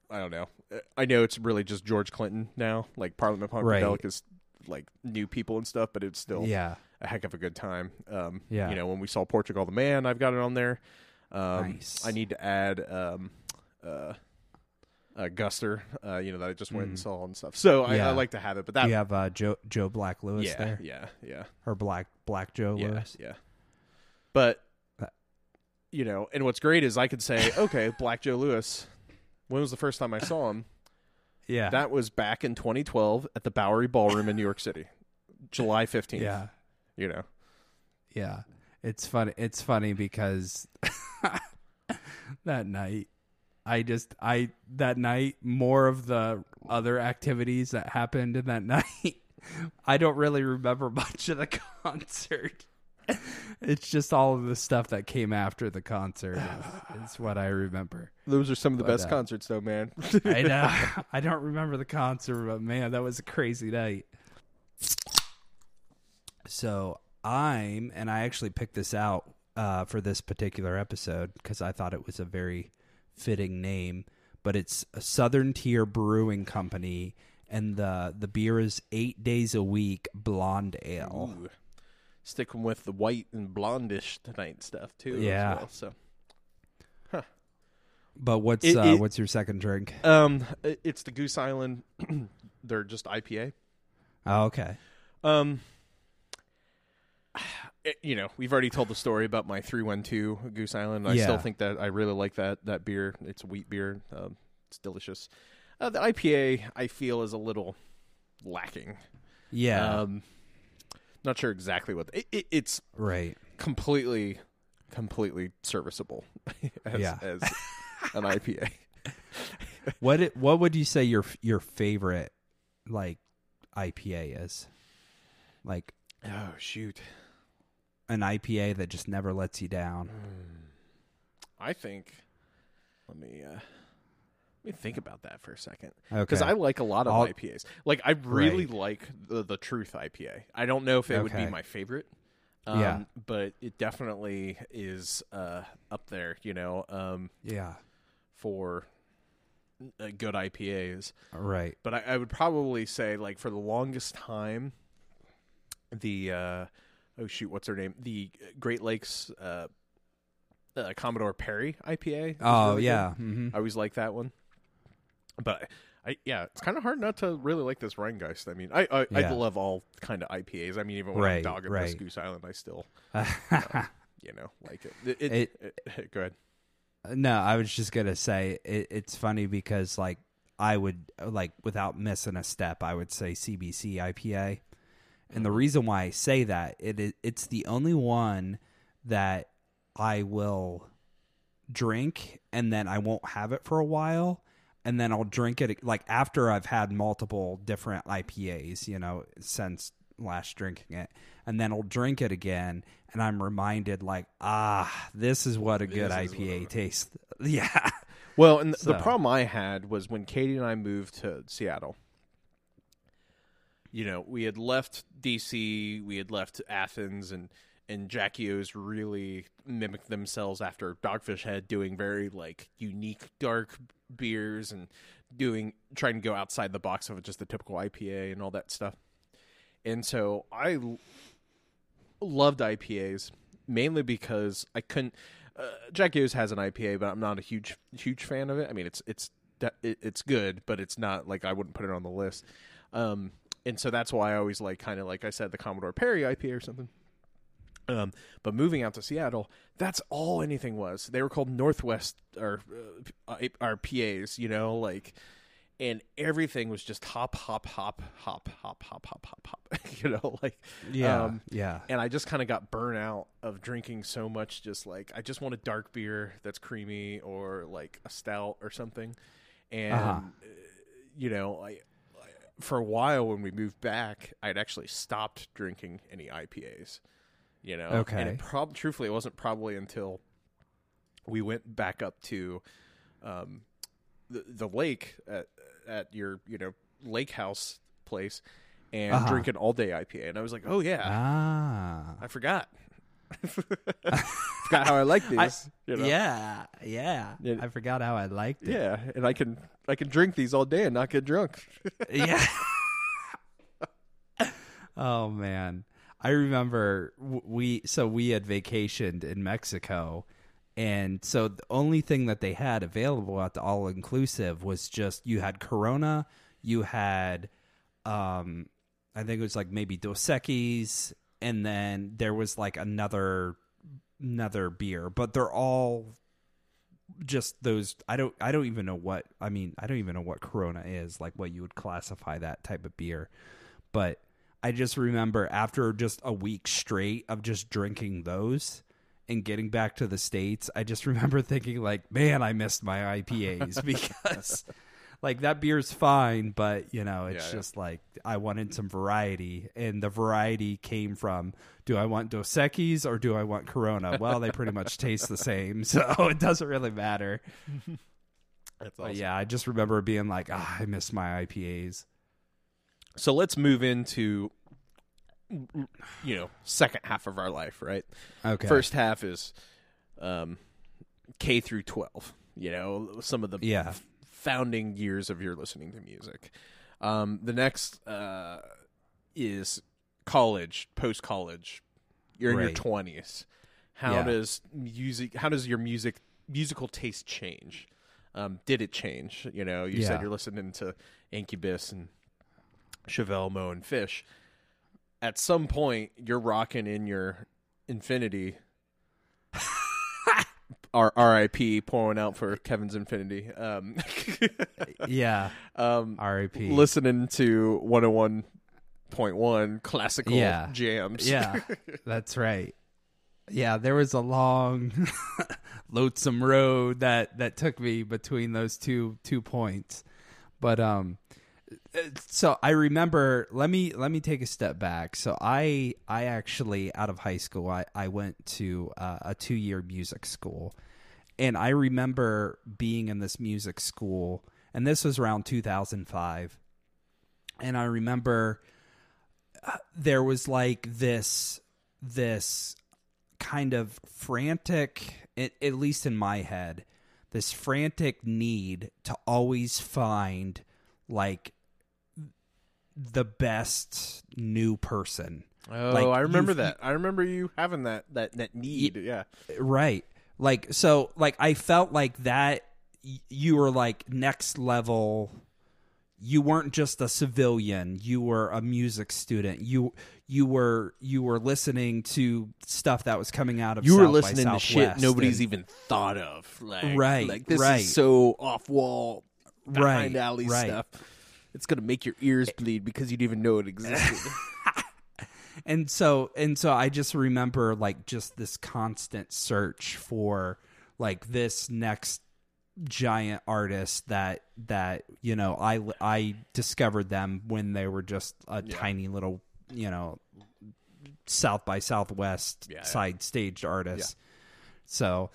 I don't know. I know it's really just George Clinton now. Like Parliament Right. Funkadelic is like new people and stuff, but it's still Yeah. a heck of a good time. Um, Yeah. You know, when we saw Portugal the Man, I've got it on there. Um, Nice. I need to add um, uh, uh, Guster, uh, you know, that I just went and Mm. saw and stuff. So I, Yeah. I like to have it, but that, you have uh, Joe Joe Black Lewis yeah, there yeah, yeah, or Black Black Joe yeah, Lewis? yeah. But, you know, and what's great is I could say, okay, Black Joe Lewis, when was the first time I saw him? Yeah. That was back in 2012 at the Bowery Ballroom in New York City, July 15th. yeah. You know, Yeah. It's funny it's funny because that night I just I that night more of the other activities that happened in that night I don't really remember much of the concert. It's just all of the stuff that came after the concert is, is what I remember. those are some of the But, best uh, concerts, though, man. I know. I don't remember the concert, but man, that was a crazy night. So I'm, and I actually picked this out uh, for this particular episode because I thought it was a very fitting name. But it's a Southern Tier Brewing Company, and the the beer is eight days a week blonde ale. Ooh. Sticking with the white and blondish tonight stuff too. as Yeah. well, so, But what's It- uh, it- what's your second drink? um, it- it's the Goose Island. They're just IPA. Oh, okay. Um, it- you know, we've already told the story about my three one two Goose Island. I still think that I really like that that beer. It's a wheat beer. Um, it's delicious. Uh, the IPA I feel is a little lacking. Yeah. Um, not sure exactly what it, it, it's right. completely completely serviceable as, Yeah. as an IPA. What it, what would you say your your favorite like IPA is? Like Oh shoot. an IPA that just never lets you down. I think let me uh me think about that for a second. Okay. Because I like a lot of I'll- IPAs. Like I really Right. like the the Truth IPA. I don't know if it would be my favorite. Um, Yeah. but it definitely is uh, up there, you know, um, yeah. for uh, good IPAs. Right. but I, I would probably say like for the longest time the uh oh shoot what's her name the great lakes uh, uh commodore perry ipa Oh really yeah. good. hmm i always like that one but i yeah it's kind of hard not to really like this rhinegeist i mean i i, I love all kind of ipas i mean even when i'm Right, dogging this right. goose island i still Mm-hmm. you know like it, it, it, It- it- go ahead. No, I was just gonna say it, it's funny because like I would like without missing a step, I would say CBC IPA, and the reason why I say that it it's the only one that I will drink and then I won't have it for a while and then I'll drink it like after I've had multiple different IPAs, you know, since last drinking it. And then I'll drink it again and I'm reminded like, ah, this is what a good This IPA tastes. Yeah. Well, and the problem I had was when Katie and I moved to Seattle. you know, we had left DC, we had left Athens, and and Jackie O's really mimicked themselves after Dogfish Head, doing very like unique dark beers and doing trying to go outside the box of just the typical IPA and all that stuff. And so I l- loved IPAs mainly because I couldn't. Uh, Jackie O's has an IPA, but I'm not a huge huge fan of it. I mean, it's it's it's good, but it's not like I wouldn't put it on the list. Um, and so that's why I always like kind of like I said the Commodore Perry IPA or something. Um, but moving out to Seattle, that's all anything was. They were called Northwest or uh, our PAs, you know, like, and everything was just hop, hop, hop, hop, hop, hop, hop, hop, hop, you know, like, Yeah, um, yeah, and I just kind of got burnt out of drinking so much. Just like I just want a dark beer that's creamy or like a stout or something. And Uh-huh. uh, you know, I, I for a while when we moved back, I'd actually stopped drinking any IPAs. You know, and it prob- truthfully, it wasn't probably until we went back up to um, the the lake at at your you know lake house place and Uh-huh. drinking all day IPA, and I was like, oh yeah, ah, I forgot. forgot how I like these. you know? yeah, yeah. Yeah. I forgot how I liked it. yeah, and I can I can drink these all day and not get drunk. yeah. oh man, I remember we so we had vacationed in Mexico, and so the only thing that they had available at the all inclusive was just you had Corona, you had, um, I think it was like maybe Dos Equis, and then there was like another another beer, but they're all just those I don't I don't even know what I mean I don't even know what Corona is like what you would classify that type of beer but I just remember after just a week straight of just drinking those and getting back to the states I just remember thinking like man I missed my IPAs because like that beer's fine but you know it's Yeah, yeah. just like I wanted some variety and the variety came from do I want Dos Equis or do I want Corona well they pretty much taste the same so it doesn't really matter That's but yeah, I just remember being like, ah, I miss my IPAs. So let's move into you know second half of our life, right? Okay. First half is um, K through twelve. You know, some of the Yeah. f- founding years of your listening to music. Um, the next uh, is college, post college. You're in your twenties. How Yeah. does music? How does your music musical taste change? Um, did it change? You know, you Yeah. said you're listening to Incubus and Chevelle, Moe, and Phish. At some point, you're rocking in your Infiniti. R- R.I.P. pouring out for Kevin's Infiniti. Um, yeah. um, R.I.P. listening to 101.1 classical Yeah. jams. Yeah, that's right. Yeah, there was a long, loathsome road that that took me between those two two points, but um, so I remember. Let me let me take a step back. So I I actually out of high school I I went to uh, a two year music school, and I remember being in this music school, and this was around two thousand five, and I remember uh, there was like this this kind of frantic at least in my head this frantic need to always find like the best new person Oh, Like, I remember that. I remember you having that that that need. yeah. right like so like i felt like that y- you were like next level you weren't just a civilian you were a music student you you were you were listening to stuff that was coming out of You were South by listening to shit nobody's and- even thought of. Like, Right, Like this right. is so off wall, behind Right, alley right. stuff. It's gonna make your ears eh. bleed because you didn't even know it existed. and so and so i just remember like just this constant search for like this next giant artist that that you know i i discovered them when they were just a tiny little you know south by southwest Yeah, yeah. side staged artist so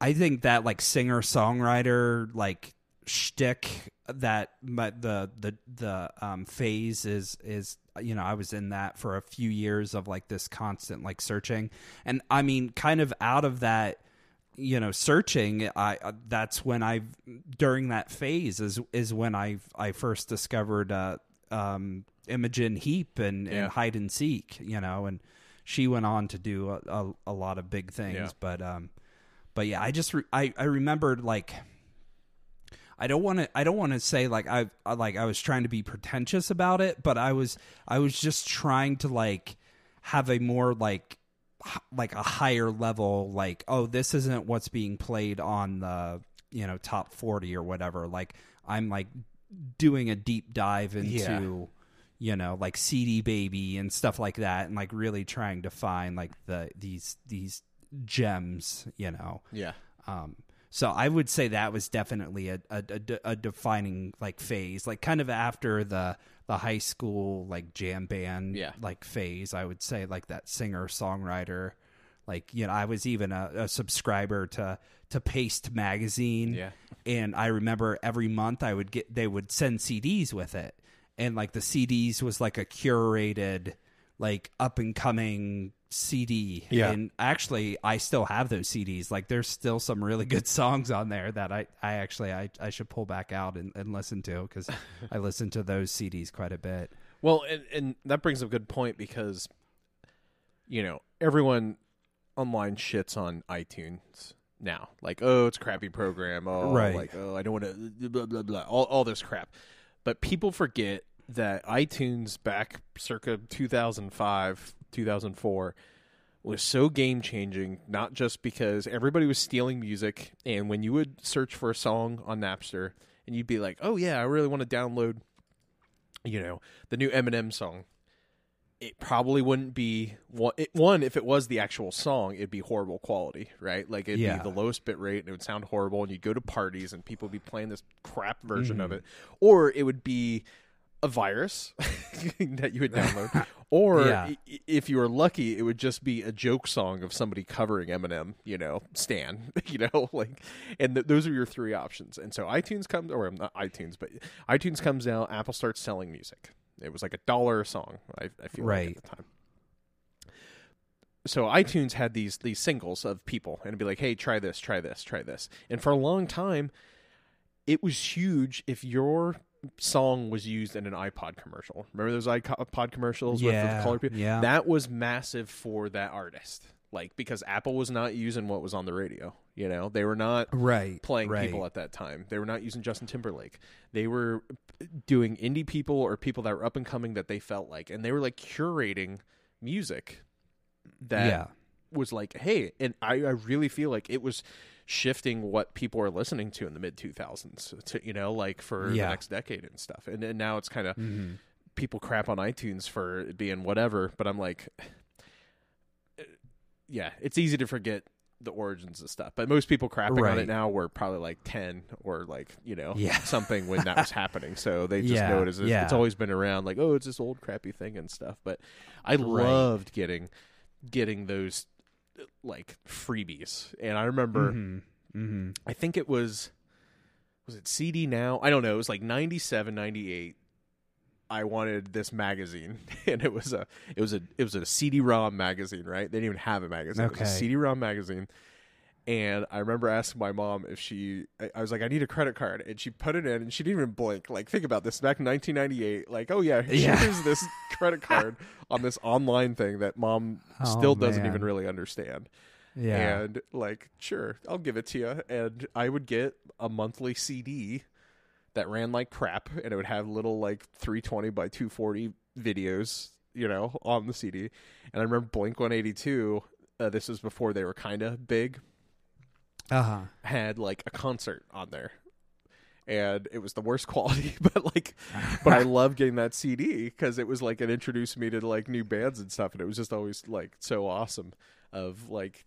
i think that like singer songwriter like shtick that but the the the um phase is is you know, I was in that for a few years of like this constant like searching. And I mean, kind of out of that, you know, searching, I uh, that's when I during that phase is is when I I first discovered uh um Imogen Heap and, Yeah. and hide and seek, you know, and she went on to do a, a, a lot of big things, Yeah. but um but yeah, I just re- I I remembered like I don't want to I don't want to say like I I- like I was trying to be pretentious about it, but I was I was just trying to like have a more like like a higher level like oh this isn't what's being played on the you know top 40 or whatever like I'm like doing a deep dive into Yeah. you know like CD baby and stuff like that and like really trying to find like the these these gems you know Yeah. um, so I would say that was definitely a, a, a, a defining like phase, like kind of after the the high school like jam band Yeah. like phase. I would say like that singer songwriter, like you know I was even a, a subscriber to to Paste magazine, Yeah. and I remember every month I would get they would send CDs with it, and like the CDs was like a curated like up and coming CD. Yeah. And actually I still have those CDs. Like there's still some really good songs on there that I, I actually I, I should pull back out and, and listen to because I listen to those CDs quite a bit. Well, and, and that brings up a good point because, you know, everyone online shits on iTunes now. Like, oh, it's a crappy program. Oh, Right. like, oh, I don't want to, blah, blah, blah, all, all this crap. But people forget that iTunes back circa 2005, 2004 was so game changing, not just because everybody was stealing music. And when you would search for a song on Napster and you'd be like, oh, yeah, I really want to download you know the new Eminem song, it probably wouldn't be one. It, one if it was the actual song, it'd be horrible quality, right? Like it'd Yeah. be the lowest bit rate and it would sound horrible, and you'd go to parties and people would be playing this crap version Mm-hmm. of it, or it would be a virus that you would download, or Yeah. if you were lucky, it would just be a joke song of somebody covering Eminem, you know, Stan, you know, like, and th- those are your three options. And so iTunes comes, or um, not iTunes, but iTunes comes out, Apple starts selling music. It was like a dollar a song, I, I feel like Right. at the time. So iTunes had these these singles of people, and it'd be like, "Hey, try this, try this, try this." And for a long time, it was huge if your song was used in an iPod commercial. Remember those iPod commercials with Yeah, the color people? yeah. That was massive for that artist. Like because Apple was not using what was on the radio. You know, they were not Right. playing right. people at that time. They were not using Justin Timberlake. They were doing indie people or people that were up and coming that they felt like, and they were like curating music that yeah. was like, hey, and I, I really feel like it was shifting what people are listening to in the mid 2000s to you know like for Yeah. the next decade and stuff and, and now it's kind of Mhm. people crap on iTunes for it being whatever but I'm like yeah it's easy to forget the origins of stuff but most people crapping on it now were probably like 10 or like you know Yeah. something when that was happening so they just Yeah, know it as yeah. it's always been around like oh it's this old crappy thing and stuff but I loved getting getting those like freebies and I remember Mhm. Mhm. I think it was was it CD now? I don't know. It was like 97, 98. I wanted this magazine and it was a it was a it was a CD-ROM magazine, right? They didn't even have a magazine. It was Okay. a CD-ROM magazine. And I remember asking my mom if she I, was like I need a credit card and she put it in and she didn't even blink. Like think about this back in 1998. Like, "Oh yeah, Yeah. here's this credit card on this online thing that mom Oh, still doesn't man. even really understand." Yeah. And like, sure, I'll give it to you. And I would get a monthly CD that ran like crap, and it would have little like 320 by 240 videos, you know, on the CD. And I remember Blink 182. Uh, this was before they were kind of big. Uh-huh. Had like a concert on there. And it was the worst quality, but like, but I love getting that CD because it was like it introduced me to like new bands and stuff, and it was just always like so awesome of like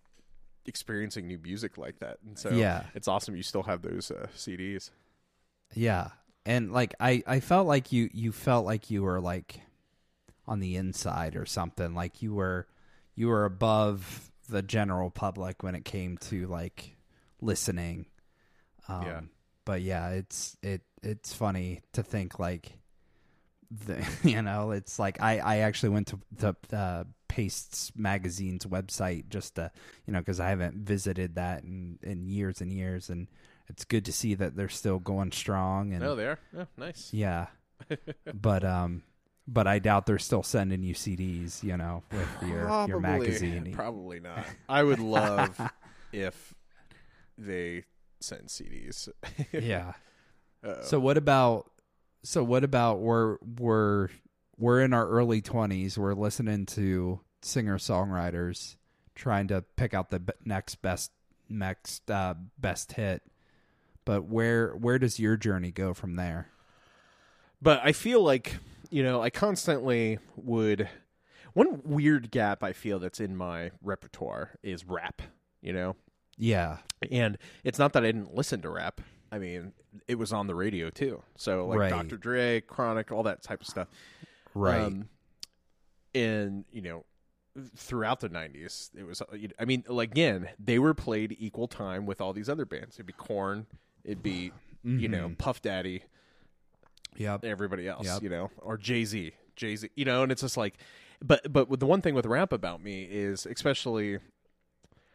experiencing new music like that. And so Yeah. it's awesome you still have those uh, CDs. Yeah. And like I I felt like you you felt like you were like on the inside or something like you were you were above the general public when it came to like listening. Um Yeah. but yeah, it's it it's funny to think like the, you know, it's like I I actually went to the uh, Pastes magazine's website just to you know because I haven't visited that in in years and years, and it's good to see that they're still going strong. And No, they are. Yeah, nice. yeah, but um. But I doubt they're still sending you CDs, you know, with your your magazine. Probably not. I would love if they send CDs. yeah. Uh-oh. So what about so what about we're we're we're in our early 20s, we're listening to singer-songwriters trying to pick out the next best next uh, best hit. But where where does your journey go from there? But I feel like, you know, I constantly would. One weird gap I feel that's in my repertoire is rap, you know? Yeah. And it's not that I didn't listen to rap. I mean, it was on the radio too. So, like Right. Dr. Dre, Chronic, all that type of stuff. Right. Um, and, you know, throughout the 90s, it was, I mean, like, again, they were played equal time with all these other bands. It'd be Korn, it'd be, you know, Mhm. Puff Daddy, Yeah. everybody else, Yep. you know, or Jay Z, Jay Z, you know, and it's just like, but but the one thing with rap about me is especially,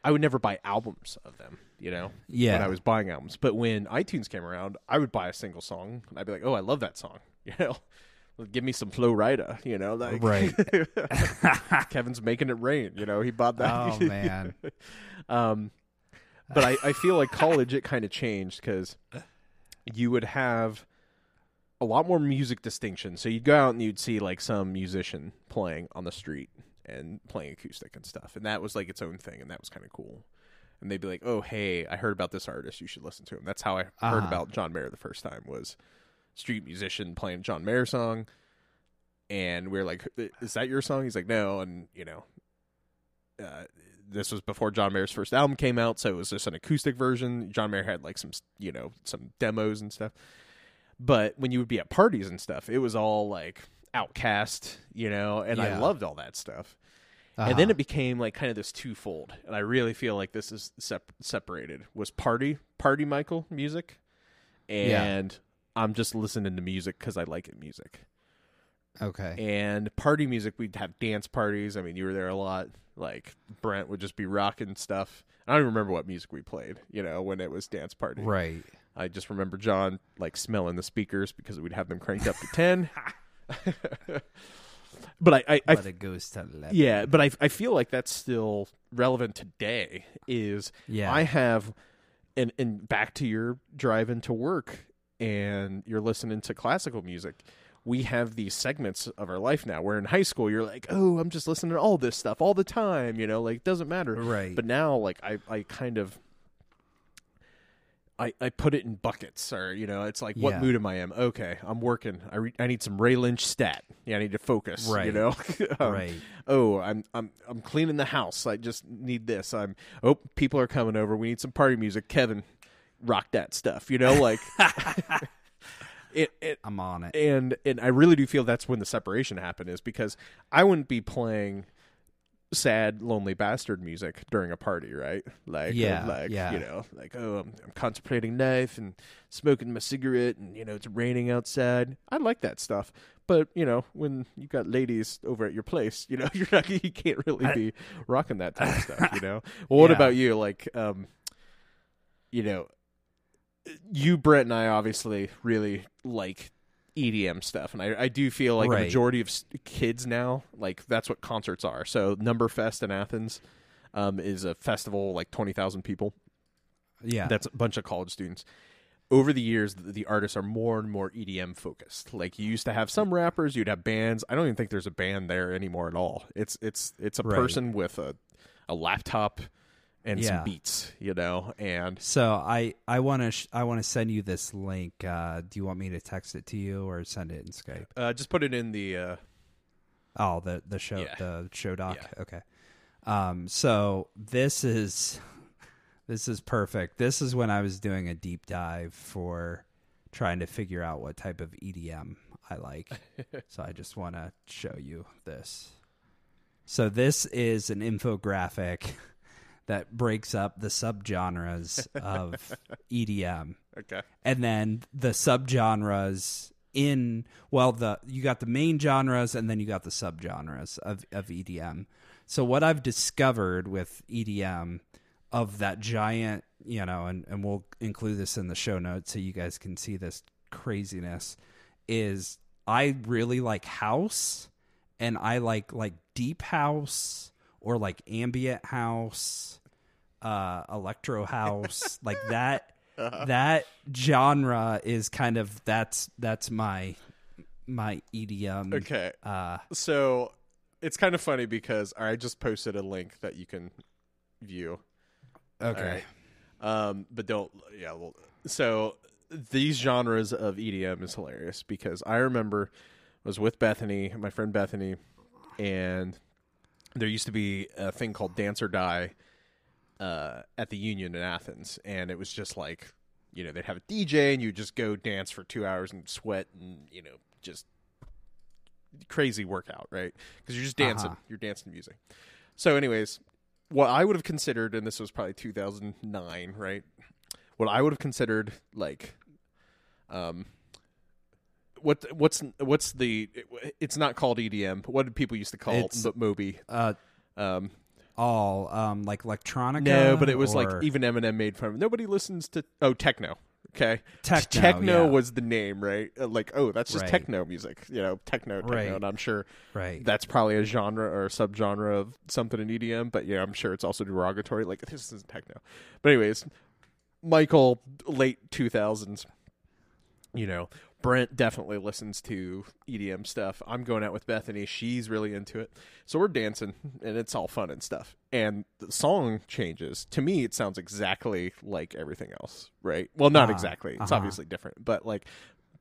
I would never buy albums of them, you know, Yeah. when I was buying albums. But when iTunes came around, I would buy a single song, and I'd be like, oh, I love that song, you know. Give me some Flo Rida, you know, like Right. Kevin's making it rain, you know. He bought that. oh man. Um, but I, I feel like college it kind of changed because you would have a lot more music distinction. So you'd go out and you'd see like some musician playing on the street and playing acoustic and stuff, and that was like its own thing, and that was kind of cool. And they'd be like, "Oh, hey, I heard about this artist. You should listen to him." That's how I heard Uh-huh. about John Mayer the first time was street musician playing a John Mayer song. And we are like, "Is that your song?" He's like, "No," and you know, uh, this was before John Mayer's first album came out, so it was just an acoustic version. John Mayer had like some, you know, some demos and stuff. But when you would be at parties and stuff, it was all like OutKast, you know, and I loved all that stuff. Uh-huh. And then it became like kind of this twofold, and I really feel like this is sep- separated. Was party party Michael music, Yeah. and I'm just listening to music because I like it music okay. and party music we'd have dance parties i mean you were there a lot like brent would just be rocking stuff i don't even remember what music we played you know when it was dance party Right. i just remember john like smelling the speakers because we'd have them cranked up to 10 but i i, I but it goes to 11. yeah but I, I feel like that's still relevant today is Yeah. I have, and and back to your drive into work, and you're listening to classical music. We have these segments of our life now. Where in high school, you're like, oh, I'm just listening to all this stuff all the time. You know, like it doesn't matter. Right. But now, like I, I kind of, I, I put it in buckets, or you know, it's like, what Yeah. mood am I in? Okay, I'm working. I, re- I need some Ray Lynch stat. Yeah, I need to focus. right You know, Um, right. oh i'm i'm i'm cleaning the house i just need this i'm oh people are coming over we need some party music kevin rock that stuff you know like it, it I'm on it. and and i really do feel that's when the separation happened is because i wouldn't be playing sad lonely bastard music during a party right? Like Yeah, like yeah. you know like oh I'm, I'm contemplating knife and smoking my cigarette and you know it's raining outside. I like that stuff. But you know when you've got ladies over at your place you know you're not you can't really be rocking that type of stuff you know? Well what Yeah. about you? Like um you know you brett and i obviously really like EDM stuff, and I, I do feel like Right. the majority of kids now, like that's what concerts are. So Number Fest in Athens um, is a festival like twenty thousand people. Yeah. That's a bunch of college students. Over the years, the, the artists are more and more EDM focused. Like you used to have some rappers, you'd have bands. I don't even think there's a band there anymore at all. It's it's it's a Right. person with a a laptop and Yeah. some beats, you know, and So I I want to sh- I want to send you this link. Uh, do you want me to text it to you or send it in Skype? uh, just put it in the uh, Oh, the the show Yeah. the show doc. Yeah. Okay. Um. So this is this is perfect. This is when I was doing a deep dive for trying to figure out what type of EDM I like. so I just want to show you this. So this is an infographic that breaks up the subgenres of EDM okay. and then the subgenres in well the you got the main genres and then you got the subgenres of of EDM. So what I've discovered with EDM of that giant, you know, and and we'll include this in the show notes so you guys can see this craziness is I really like house and I like like deep house or like ambient house, uh electro house, like that that genre is kind of that's that's my my EDM. Okay. Uh So it's kind of funny because I just posted a link that you can view. okay. Um, but don't, yeah. Well, so these genres of EDM is hilarious because I remember I was with Bethany, my friend Bethany, and there used to be a thing called Dance or Die uh, at the Union in Athens, and it was just like, you know, they'd have a DJ and you just go dance for two hours and sweat and you know just crazy workout, right? Because you're just dancing, Uh-huh. you're dancing music. So, anyways, what I would have considered, and this was probably 2009, right? What I would have considered like, um, what what's what's the? It's not called EDM. But what did people used to call It's- it? Moby? Uh Um, all um like electronica no, but it was or like even Eminem made fun of. it. Nobody listens to oh techno. Okay, Techno, techno yeah. was the name, right? Uh, Like oh, that's just Right. techno music. You know, techno, techno, Right. and I'm sure right. that's probably a genre or a subgenre of something in EDM, but yeah, I'm sure it's also derogatory. Like this isn't techno. But anyways, Michael, late 2000s, you know, Brent definitely listens to EDM stuff. I'm going out with Bethany. She's really into it. So we're dancing and it's all fun and stuff. And the song changes. To me, it sounds exactly like everything else, right? Well, not Ah, exactly. It's uh-huh. obviously different, but like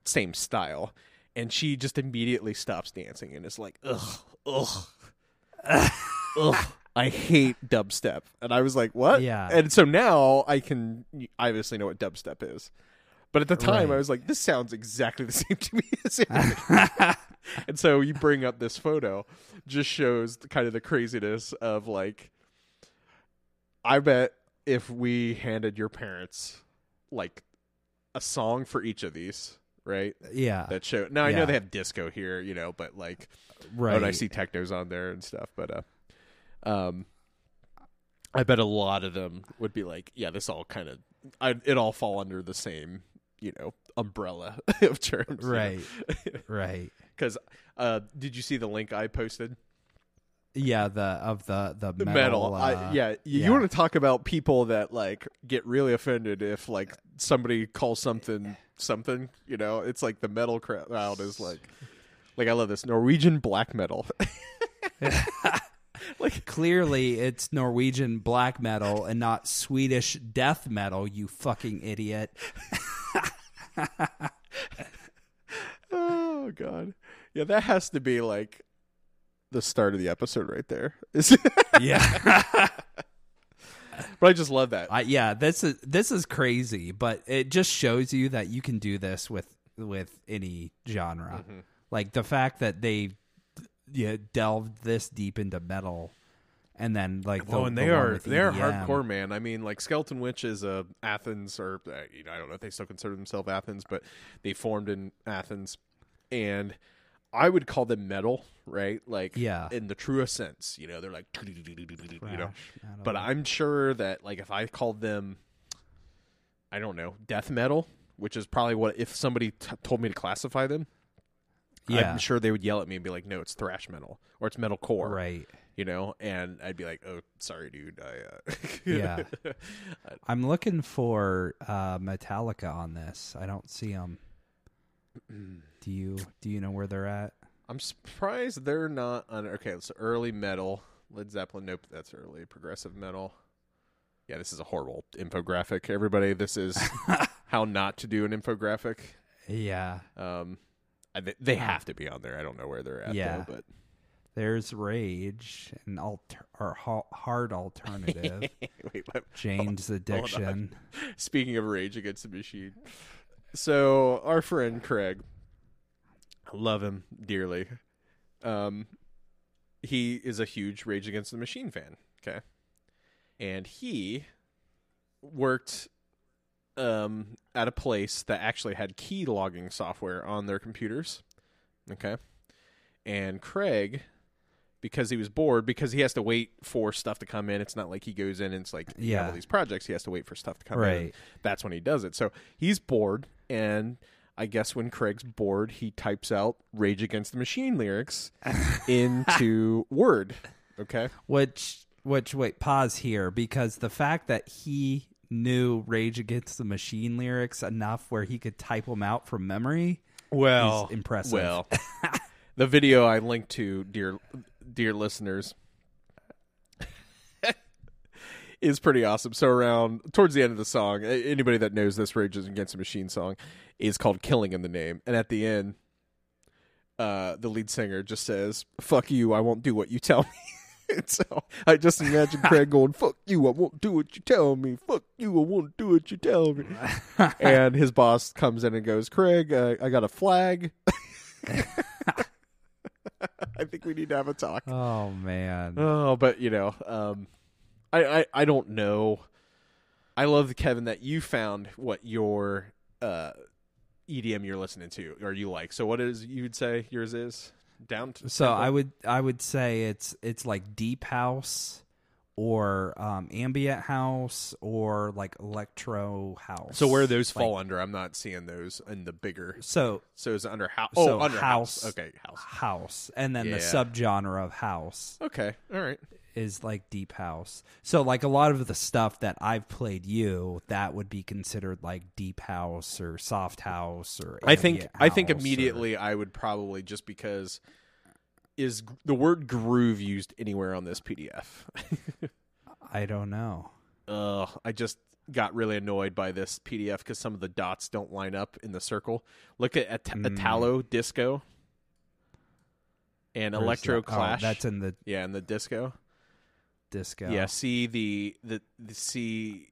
same style. And she just immediately stops dancing and is like, ugh, ugh, ugh. I hate dubstep. And I was like, what? Yeah. And so now I can I obviously know what dubstep is. But at the time, Right. I was like, this sounds exactly the same to me as and so you bring up this photo, just shows the, kind of the craziness of like, I bet if we handed your parents like a song for each of these, right? yeah. That show. Now I know they have disco here, you know, but like, right. oh, and I see technos on there and stuff, but uh, um, I bet a lot of them would be like, yeah, this all kind of, I it all fall under the same, you know, umbrella of terms, Right. right. Because uh, did you see the link I posted? Yeah, the of the the metal, metal, uh, I, yeah. You, yeah. want to talk about people that like get really offended if like somebody calls something something, you know? It's like the metal crowd is like, like I love this Norwegian black metal. like Clearly, it's Norwegian black metal and not Swedish death metal. You fucking idiot. Oh god. Yeah, that has to be like the start of the episode right there. Yeah. but I just love that. I, yeah, this is this is crazy, but it just shows you that you can do this with with any genre. Mm-hmm. Like the fact that they yeah, delved this deep into metal, and then like the, Oh, and they one are they are hardcore, man. I mean, like Skeletonwitch is a Athens, or uh, you know, I don't know if they still consider themselves Athens, but they formed in Athens, and I would call them metal, right? Like, Yeah. in the truest sense. You know, they're like, you know, but I'm sure that like if I called them, I don't know, death metal, which is probably what if somebody t- told me to classify them. Yeah, I'm sure they would yell at me and be like, "No, it's thrash metal or it's metal core." right. You know, and I'd be like, "Oh, sorry, dude." I, uh... Yeah. I'm looking for uh, Metallica on this. I don't see them. do you do you know where they're at? I'm surprised they're not on. Okay, so early metal, Led Zeppelin. Nope, that's early progressive metal. Yeah, this is a horrible infographic. Everybody, this is how not to do an infographic. Yeah, Um, I, they, they have to be on there. I don't know where they're at. Yeah. though, but there's Rage, an alter or hard alternative. wait, what? Jane's Addiction. Speaking of Rage Against the Machine, so our friend Craig, I love him dearly. Um, he is a huge Rage Against the Machine fan. Okay, and he worked um, at a place that actually had key logging software on their computers. Okay. And Craig, because he was bored, because he has to wait for stuff to come in, it's not like he goes in and it's like, Yeah. all these projects, he has to wait for stuff to come in. Right. That's when he does it. So he's bored. And I guess when Craig's bored, he types out Rage Against the Machine lyrics into Word. Okay. Which which wait, pause here because the fact that he knew Rage Against the Machine lyrics enough where he could type them out from memory Well, is impressive. Well, the video I linked to, dear dear listeners, is pretty awesome. So around towards the end of the song, anybody that knows this Rage Against the Machine song is called "Killing" in the name, and at the end, uh, the lead singer just says, "Fuck you, I won't do what you tell me." And so I just imagine Craig going, "Fuck you, I won't do what you tell me. Fuck you, I won't do what you tell me." and his boss comes in and goes, "Craig, uh, I got a flag. I think we need to have a talk." Oh man. Oh, but you know, um, I, I I don't know. I love Kevin that you found what your uh, EDM you're listening to or you like. So what is you would say yours is down to So I would I would say it's it's like deep house or um, ambient house or like electro house. So where those Like- fall under, I'm not seeing those in the bigger. So So it's under house? Oh, So under house. house- Okay, house. house, and then the Yeah. subgenre of house Okay, all right. Is like deep house. So like a lot of the stuff that I've played you, that would be considered like deep house or soft house or. I think ambient I think house or- immediately I would probably just because is the word groove used anywhere on this PDF? I don't know. Ugh, I just got really annoyed by this PDF because some of the dots don't line up in the circle. Look at At- Mm. Italo Disco and Where's Electro that? Oh, Clash. that's in the yeah, in the disco. Disco. Yeah, see the the, the see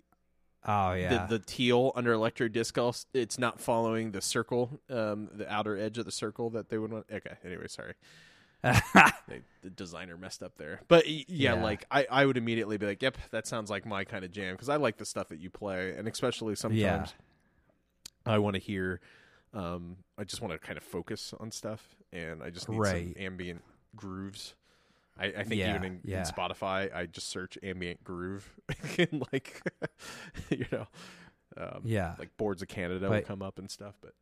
Oh yeah. the the teal under Electro Disco. It's not following the circle, um, the outer edge of the circle that they would want. Okay, anyway, sorry. they, the designer messed up there. But yeah, Yeah. like I, I would immediately be like, "Yep, that sounds like my kind of jam." Because I like the stuff that you play, and especially sometimes Yeah. I want to hear. Um, I just want to kind of focus on stuff, and I just need Right. some ambient grooves. I, I think Yeah, even in, yeah. in Spotify, I just search ambient groove, and like, you know, um, yeah. like Boards of Canada will come up and stuff. But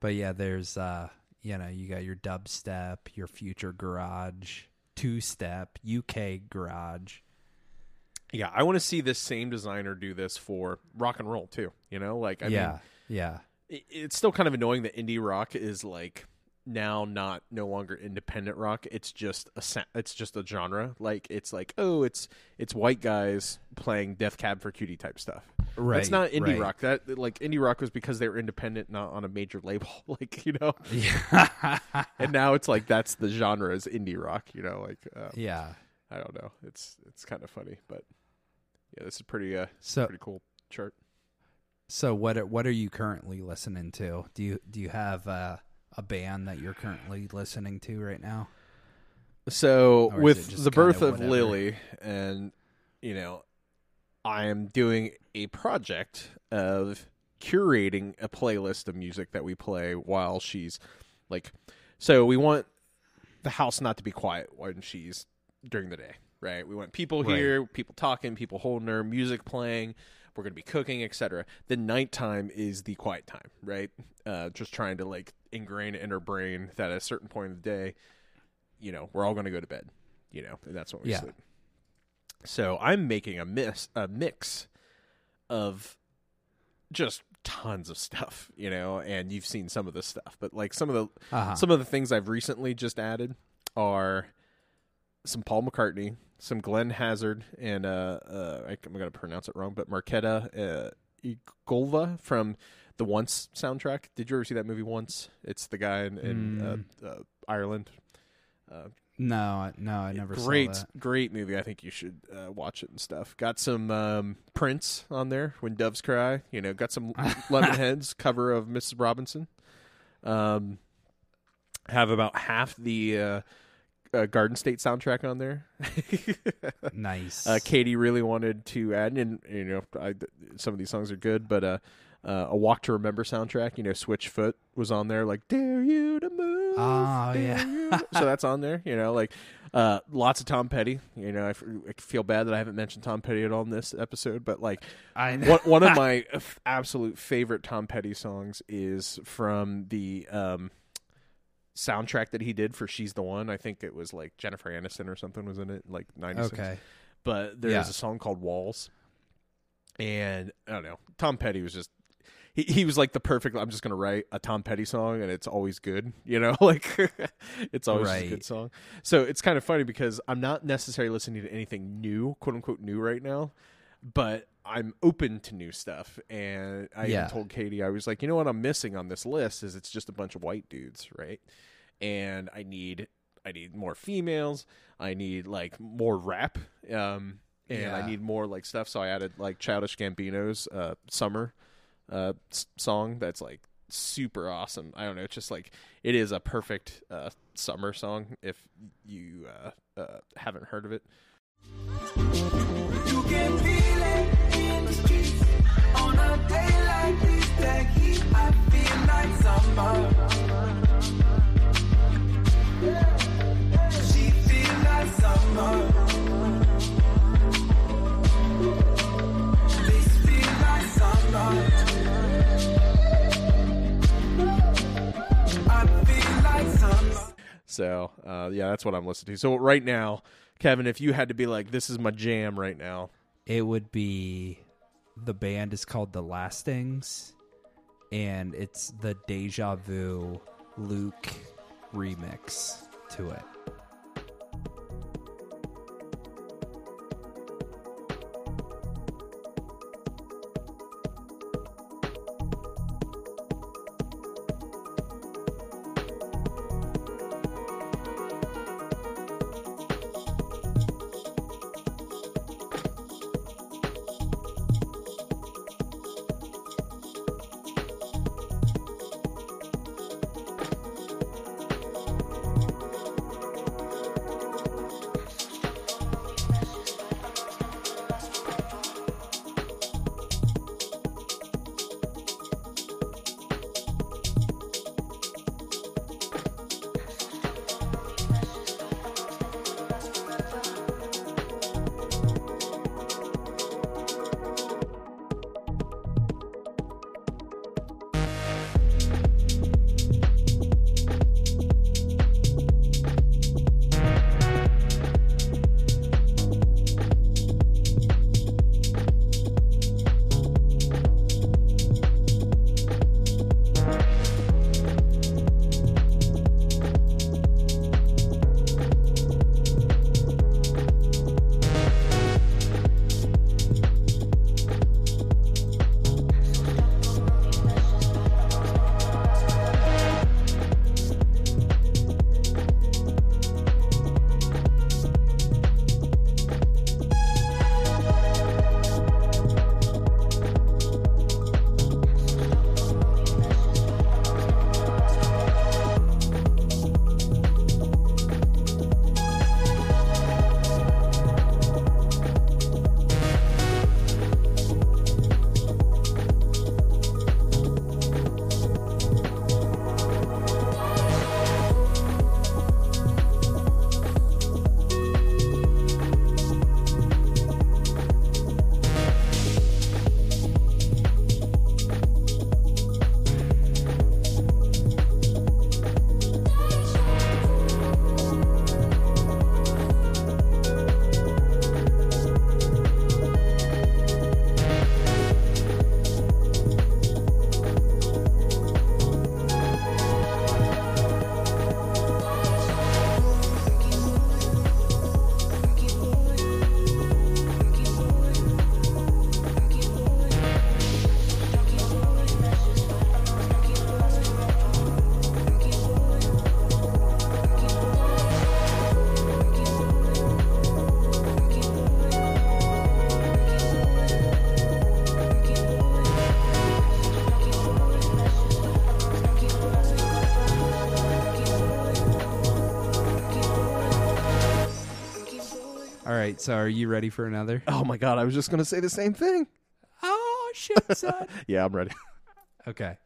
But yeah, there's uh you know, you got your dubstep, your future garage, two step, UK garage. Yeah, I want to see this same designer do this for rock and roll too. You know, like I yeah. mean, yeah. it, it's still kind of annoying that indie rock is like now not no longer independent rock. It's just a it's just a genre. Like it's like oh, it's it's white guys playing Death Cab for Cutie type stuff. Right. It's not indie right. rock. That like indie rock was because they were independent, not on a major label. like you know, Yeah. and now it's like that's the genre is indie rock. You know, like uh, yeah. I don't know. It's it's kind of funny, but yeah, this is pretty uh So pretty cool chart. so what what are you currently listening to? Do you do you have uh, a band that you're currently listening to right now? So Or is it with the birth of whatever? Lily, and you know, I am doing a project of curating a playlist of music that we play while she's like. So we want the house not to be quiet when she's during the day, right? We want people Right. here, people talking, people holding her, music playing. We're going to be cooking, etc. The nighttime is the quiet time, right? Uh, just trying to like ingrain it in her brain that at a certain point of the day, you know, we're all going to go to bed, you know, and that's when we Yeah. sleep. So I'm making a mix, a mix of just tons of stuff, you know, and you've seen some of this stuff, but like some of the Uh-huh. some of the things I've recently just added are some Paul McCartney, some Glen Hansard, and uh, uh I'm going to pronounce it wrong, but Marketa uh, Igolva from the Once soundtrack. Did you ever see that movie Once? It's the guy in, in uh, uh, Ireland. Uh, no, no, I never great, saw that. great movie. I think you should uh, watch it and stuff. Got some um, Prince on there when doves cry. You know, got some Lemonheads cover of Mrs. Robinson. Um, have about half the uh, uh, Garden State soundtrack on there. nice. uh, Katie really wanted to add, and you know, I, some of these songs are good, but uh, uh, a Walk to Remember soundtrack. You know, Switchfoot was on there, like "Dare You to Move." Oh, yeah. so that's on there. You know, like uh, lots of Tom Petty. You know, I, f- I feel bad that I haven't mentioned Tom Petty at all in this episode, but like I one, one of my f- absolute favorite Tom Petty songs is from the um, soundtrack that he did for "She's the One." I think it was like Jennifer Aniston or something was in it, like ninety six. Okay. But there's Yeah. a song called "Walls," and I don't know. Tom Petty was just. He, he was like the perfect. I'm just gonna write a Tom Petty song, and it's always good. You know, like it's always just a good song. So it's kind of funny because I'm not necessarily listening to anything new, quote unquote, new right now, but I'm open to new stuff. And I Yeah. told Katie, I was like, you know what I'm missing on this list is it's just a bunch of white dudes, right? And I need I need more females. I need like more rap. Um, and Yeah. I need more like stuff. So I added like Childish Gambino's uh, "Summer" uh, song. That's like super awesome. I don't know. It's just like it is a perfect uh, summer song. If you uh, uh, haven't heard of it, You so uh, yeah, that's what I'm listening to. So right now, Kevin, if you had to be like, this is my jam right now. It would be the band is called The Lastings, and it's the Deja Vu Luke remix to it. Right. So are you ready for another? Oh my god, I was just gonna say the same thing. Oh shit, son. Yeah, I'm ready. okay.